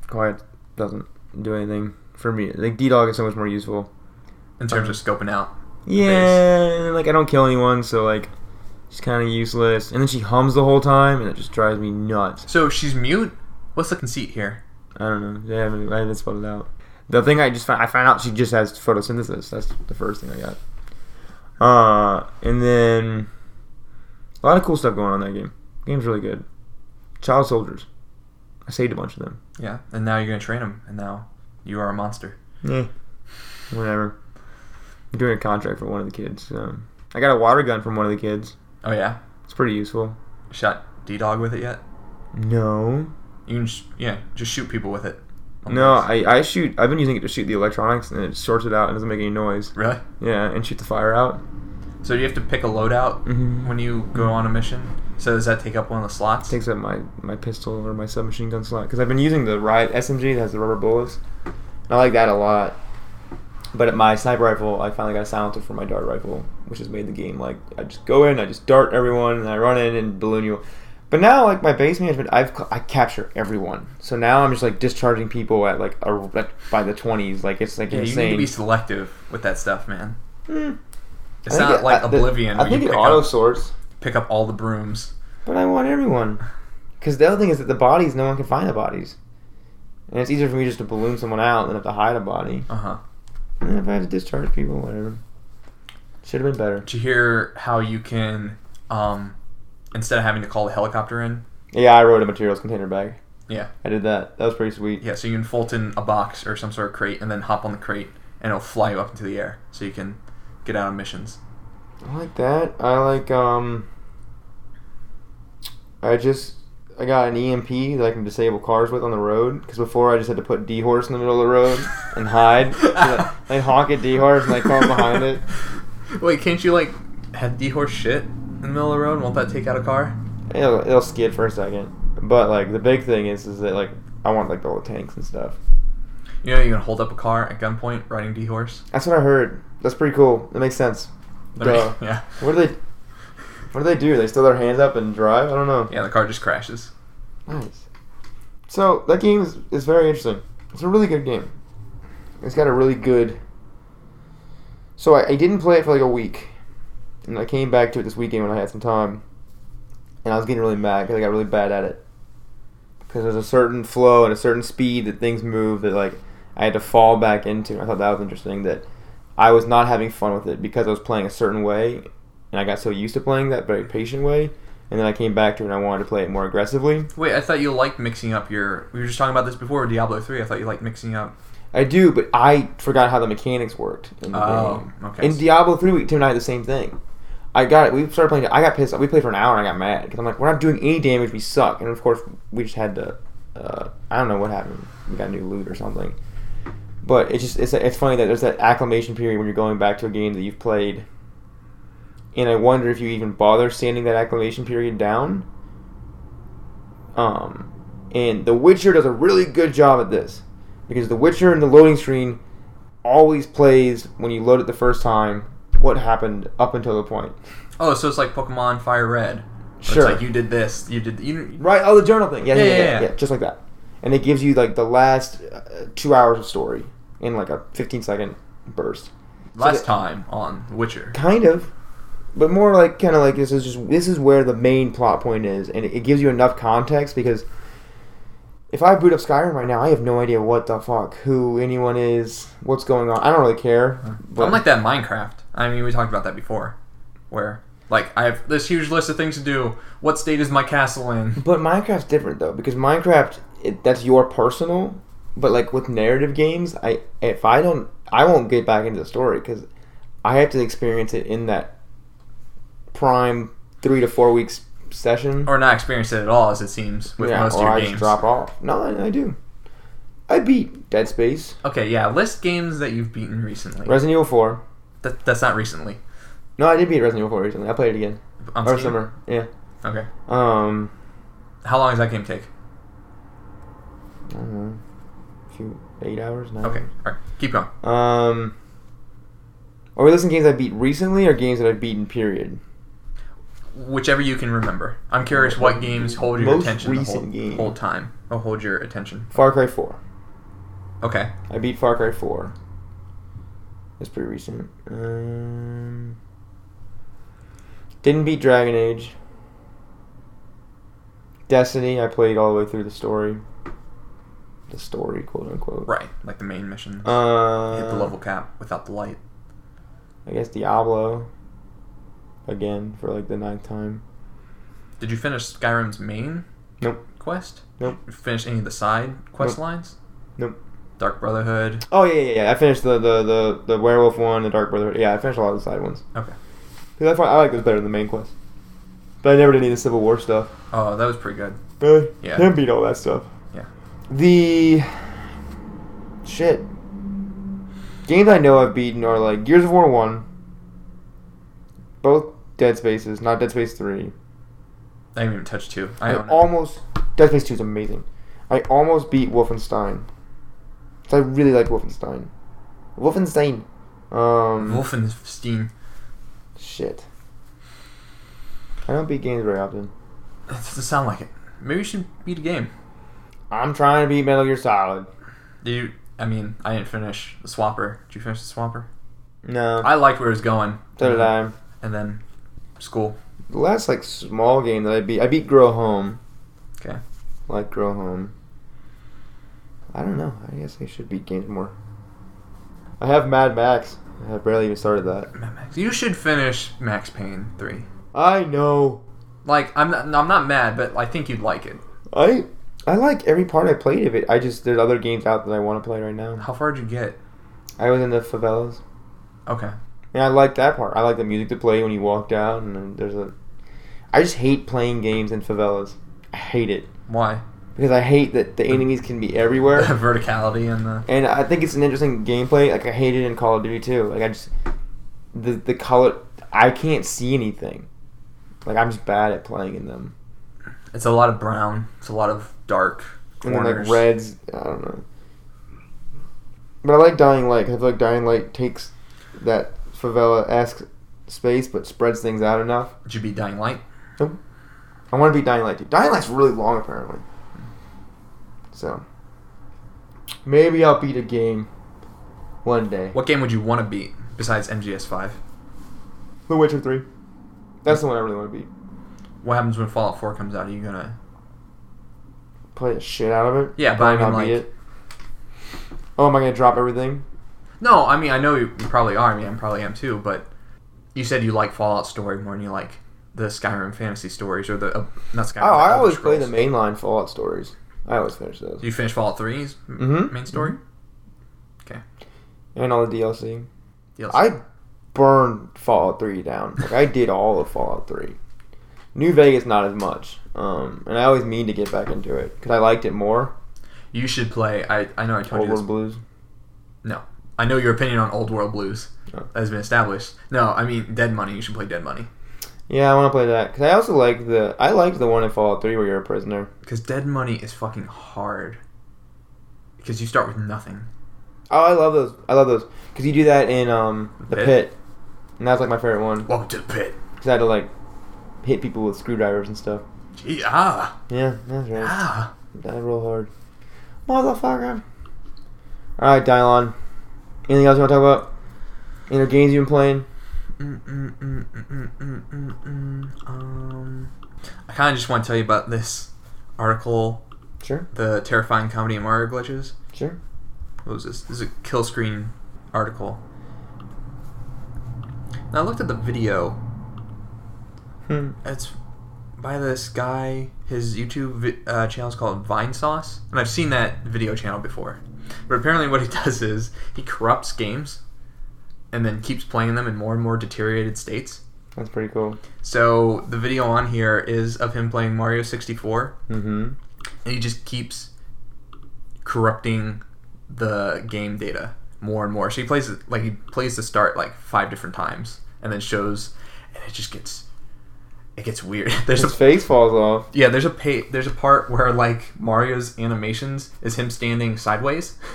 quiet doesn't do anything for me. Like D Dog is so much more useful. In terms of scoping out. Yeah, like I don't kill anyone, so like she's kind of useless. And then she hums the whole time, and it just drives me nuts. So she's mute. What's the conceit here? I don't know. Yeah, I haven't, I haven't spelled it out. The thing I just found, I found out she just has photosynthesis. That's the first thing I got. Uh, and then a lot of cool stuff going on in that game. Game's really good. Child soldiers. I saved a bunch of them. Yeah, and now you're gonna train them, and now you are a monster. Yeah. Whatever. I'm doing a contract for one of the kids. So. I got a water gun from one of the kids. Oh yeah, It's pretty useful. shot D Dog with it yet? No. You can, sh- yeah, just shoot people with it. No. I, I shoot. I've been using it to shoot the electronics, and it sorts it out and doesn't make any noise. really. Yeah, and shoot the fire out. So do you have to pick a loadout Mhm. when you go on a mission? So does that take up one of the slots? It takes up my, my pistol or my submachine gun slot because I've been using the Riot SMG that has the rubber bullets. I like that a lot. But at my sniper rifle, I finally got a silencer for my dart rifle, which has made the game like I just go in, I just dart everyone, and I run in and balloon you. But now, like my base management, I've I capture everyone. So now I'm just like discharging people at like a, like by the twenties. Like it's like yeah, you need to be selective with that stuff, man. Hmm. It's not it- like I- the- Oblivion. I where think you it auto sorts. pick up all the brooms. But I want everyone. Because the other thing is that the bodies, no one can find the bodies. And it's easier for me just to balloon someone out than have to hide a body. Uh huh. And if I had to discharge people, whatever. Should have been better. Did you hear how you can, um, instead of having to call the helicopter in, Yeah, I wrote a materials container bag. Yeah. I did that. That was pretty sweet. yeah, so you can fold in a box or some sort of crate and then hop on the crate and it'll fly you up into the air so you can get out on missions. I like that. I like, um. I just. I got an EMP that I can disable cars with on the road. Because before I just had to put D horse in the middle of the road and hide. [LAUGHS] so I'd honk at D horse and I'd come behind it. Wait, can't you like have D horse shit in the middle of the road? Won't that take out a car? It'll, it'll skid for a second. But like the big thing is is that like I want like all the tanks and stuff. You know, you can hold up a car at gunpoint riding D horse. That's what I heard. That's pretty cool. That makes sense. Duh. [LAUGHS] yeah. What do they? What do they do? They still their hands up and drive? I don't know. Yeah, the car just crashes. Nice. So that game is, is very interesting. It's a really good game. It's got a really good. So I, I didn't play it for like a week, and I came back to it this weekend when I had some time, and I was getting really mad because I got really bad at it. Because there's a certain flow and a certain speed that things move that like I had to fall back into. I thought that was interesting that I was not having fun with it because I was playing a certain way, and I got so used to playing that very patient way, and then I came back to it and I wanted to play it more aggressively. Wait, I thought you liked mixing up your. We were just talking about this before Diablo 3. I thought you liked mixing up. I do, but I forgot how the mechanics worked in the Oh, game. okay. In Diablo 3, we, Tim and I had the same thing. I got it. We started playing. I got pissed. We played for an hour and I got mad because I'm like, we're not doing any damage. We suck. And of course, we just had to. Uh, I don't know what happened. We got new loot or something. But it's just it's it's funny that there's that acclimation period when you're going back to a game that you've played. And I wonder if you even bother sanding that acclimation period down. Um, and The Witcher does a really good job at this because The Witcher in the loading screen always plays when you load it the first time what happened up until the point. Oh, so it's like Pokemon Fire Red. Sure. It's like you did this, you did. You, Right? Oh, the journal thing. Yeah, yeah, Yeah, yeah, yeah, just like that. And it gives you like the last uh, two hours of story in like a 15 second burst. So last that- time on Witcher. Kind of, but more like kind of like this is just this is where the main plot point is, and it, it gives you enough context because if I boot up Skyrim right now, I have no idea what the fuck who anyone is, what's going on. I don't really care. But I'm like that Minecraft. I mean, we talked about that before, where like I have this huge list of things to do. What state is my castle in? [LAUGHS] But Minecraft's different though because Minecraft it, that's your personal. But like with narrative games, I if I don't, I won't get back into the story because I have to experience it in that prime three to four weeks session. Or not experience it at all, as it seems with yeah, most of or your I games. just drop off. No, I, I do. I beat Dead Space, Okay, yeah. List games that you've beaten recently. Resident Evil Four. that, that's not recently. No, I did beat Resident Evil Four recently. I played it again. On or summer. Yeah. Okay. Um. How long does that game take? I don't know. A few eight hours. Nine Okay. hours. All right. Keep going. Um, are we listing games I beat recently or games that I've beaten? Period. Whichever you can remember. I'm curious what games hold your Most attention the recent whole, game. whole time. Or hold your attention. Far Cry Four. Okay. I beat Far Cry Four. That's pretty recent. Um, didn't beat Dragon Age. Destiny. I played all the way through the story. The story, quote unquote. Right. Like the main mission. Uh, Hit the level cap without the light. I guess Diablo. Again for like the ninth time. Did you finish Skyrim's main Nope. quest? Nope. You finish any of the side quest Nope. lines? Nope. Dark Brotherhood. Oh yeah, yeah, yeah. I finished the the the, the werewolf one, the dark brotherhood. Yeah, I finished a lot of the side ones. Okay. 'Cause I I like those better than the main quest. But I never did any of the Civil War stuff. Oh, that was pretty good. Really? Yeah. Didn't beat all that stuff. Yeah. The shit games I know I've beaten are like Gears of War one, both Dead Spaces, not Dead Space three. I haven't even touch two. I I, almost Dead Space two is amazing. I almost beat Wolfenstein. I really like Wolfenstein. Wolfenstein. Um, Wolfenstein. shit. I don't beat games very often. That doesn't sound like it. Maybe you should beat a game. I'm trying to beat Metal Gear Solid. Did you? I mean, I didn't finish the Swapper. Did you finish the Swapper? No. I liked where it was going. so did I. And then school. The last like small game that I beat, I beat Grow Home. Okay. Like Grow Home. I don't know. I guess I should beat games more. I have Mad Max. I have barely even started that. Mad Max. You should finish Max Payne three. I know. Like I'm not. I'm not mad, but I think you'd like it. I I like every part I played of it. I just there's other games out that I want to play right now. How far did you get? I was in the favelas. Okay. And I like that part. I like the music to play when you walk down and there's a I just hate playing games in favelas. I hate it. Why? Because I hate that the enemies can be everywhere. [LAUGHS] Verticality and the. And I think it's an interesting gameplay. Like I hate it in Call of Duty too. Like I just the the color I can't see anything. Like I'm just bad at playing in them. It's a lot of brown. It's a lot of dark And then like reds, I don't know. But I like Dying Light. I feel like Dying Light takes that favela esque space, but spreads things out enough. Did you beat Dying Light? I want to beat Dying Light too. Dying Light's really long apparently. So maybe I'll beat a game one day. What game would you want to beat besides MGS Five? The Witcher Three. That's the one I really want to beat. What happens when Fallout Four comes out? Are you gonna? Play the shit out of it. Yeah, but I mean, like- it. Oh, am I gonna drop everything? No, I mean I know you, you probably are. I mean I probably am too. But you said you like Fallout story more than you like the Skyrim fantasy stories or the uh, not Skyrim. Oh, I always play the mainline Fallout stories. I always finish those. You finish Fallout 3's mm-hmm. main story? Okay. And all the DLC. DLC. I burned Fallout 3 down. Like I did all of Fallout 3. New Vegas not as much. Um, and I always mean to get back into it because I liked it more. you should play. I I know I told Old you this. Blues. No, I know your opinion on Old World Blues Oh. has been established. No, I mean Dead Money. You should play Dead Money Yeah, I want to play that because I also like the I liked the one in Fallout 3 where you're a prisoner. because Dead Money is fucking hard. Because you start with nothing. Oh, I love those. I love those because you do that in um the Pit? pit, and that's like my favorite one Welcome to the pit. because I had to like hit people with screwdrivers and stuff. Gee, ah, Yeah, that's right. ah. Die real hard. Motherfucker. Alright, Dylan. Anything else you want to talk about? Any other games you've been playing? Mm, mm, mm. Um, I kind of just want to tell you about this article, Sure, the terrifying comedy of Mario glitches. sure. What was this? This is a kill screen article. Now I looked at the video. Hmm. It's by this guy. His YouTube vi- uh, channel is called Vine Sauce, and I've seen that video channel before. But apparently, what he [LAUGHS] does is he corrupts games, and then keeps playing them in more and more deteriorated states. That's pretty cool. So the video on here is of him playing Mario 64, Mm-hmm. and he just keeps corrupting the game data more and more. So he plays it like he plays the start like five different times, and then shows, and it just gets it gets weird. [LAUGHS] There's His a face falls off. yeah, there's a pa- there's a part where like Mario's animations is him standing sideways. [LAUGHS]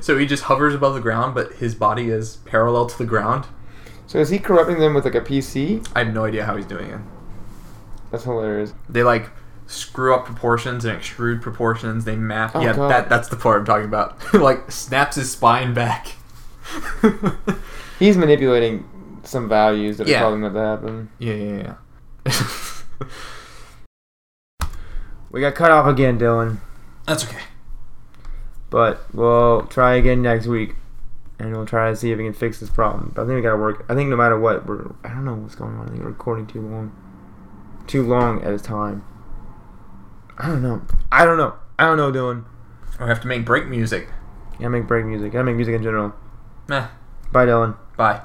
So he just hovers above the ground, but his body is parallel to the ground. So is he corrupting them with like a PC? I have no idea how he's doing it. That's hilarious. They like screw up proportions and extrude proportions. They map. Oh, yeah, God. that that's the part I'm talking about. [LAUGHS] like snaps his spine back. He's manipulating some values that Yeah. are causing that to happen. yeah, yeah, yeah. [LAUGHS] We got cut off again, Dylan. that's okay. But we'll try again next week. and we'll try to see if we can fix this problem. But I think we gotta work. I think no matter what, we're I don't know what's going on. I think we're recording too long, too long at a time. I don't know. I don't know. I don't know, Dylan. We have to make break music. Gotta make break music. Gotta make music in general. Meh. Bye, Dylan. Bye.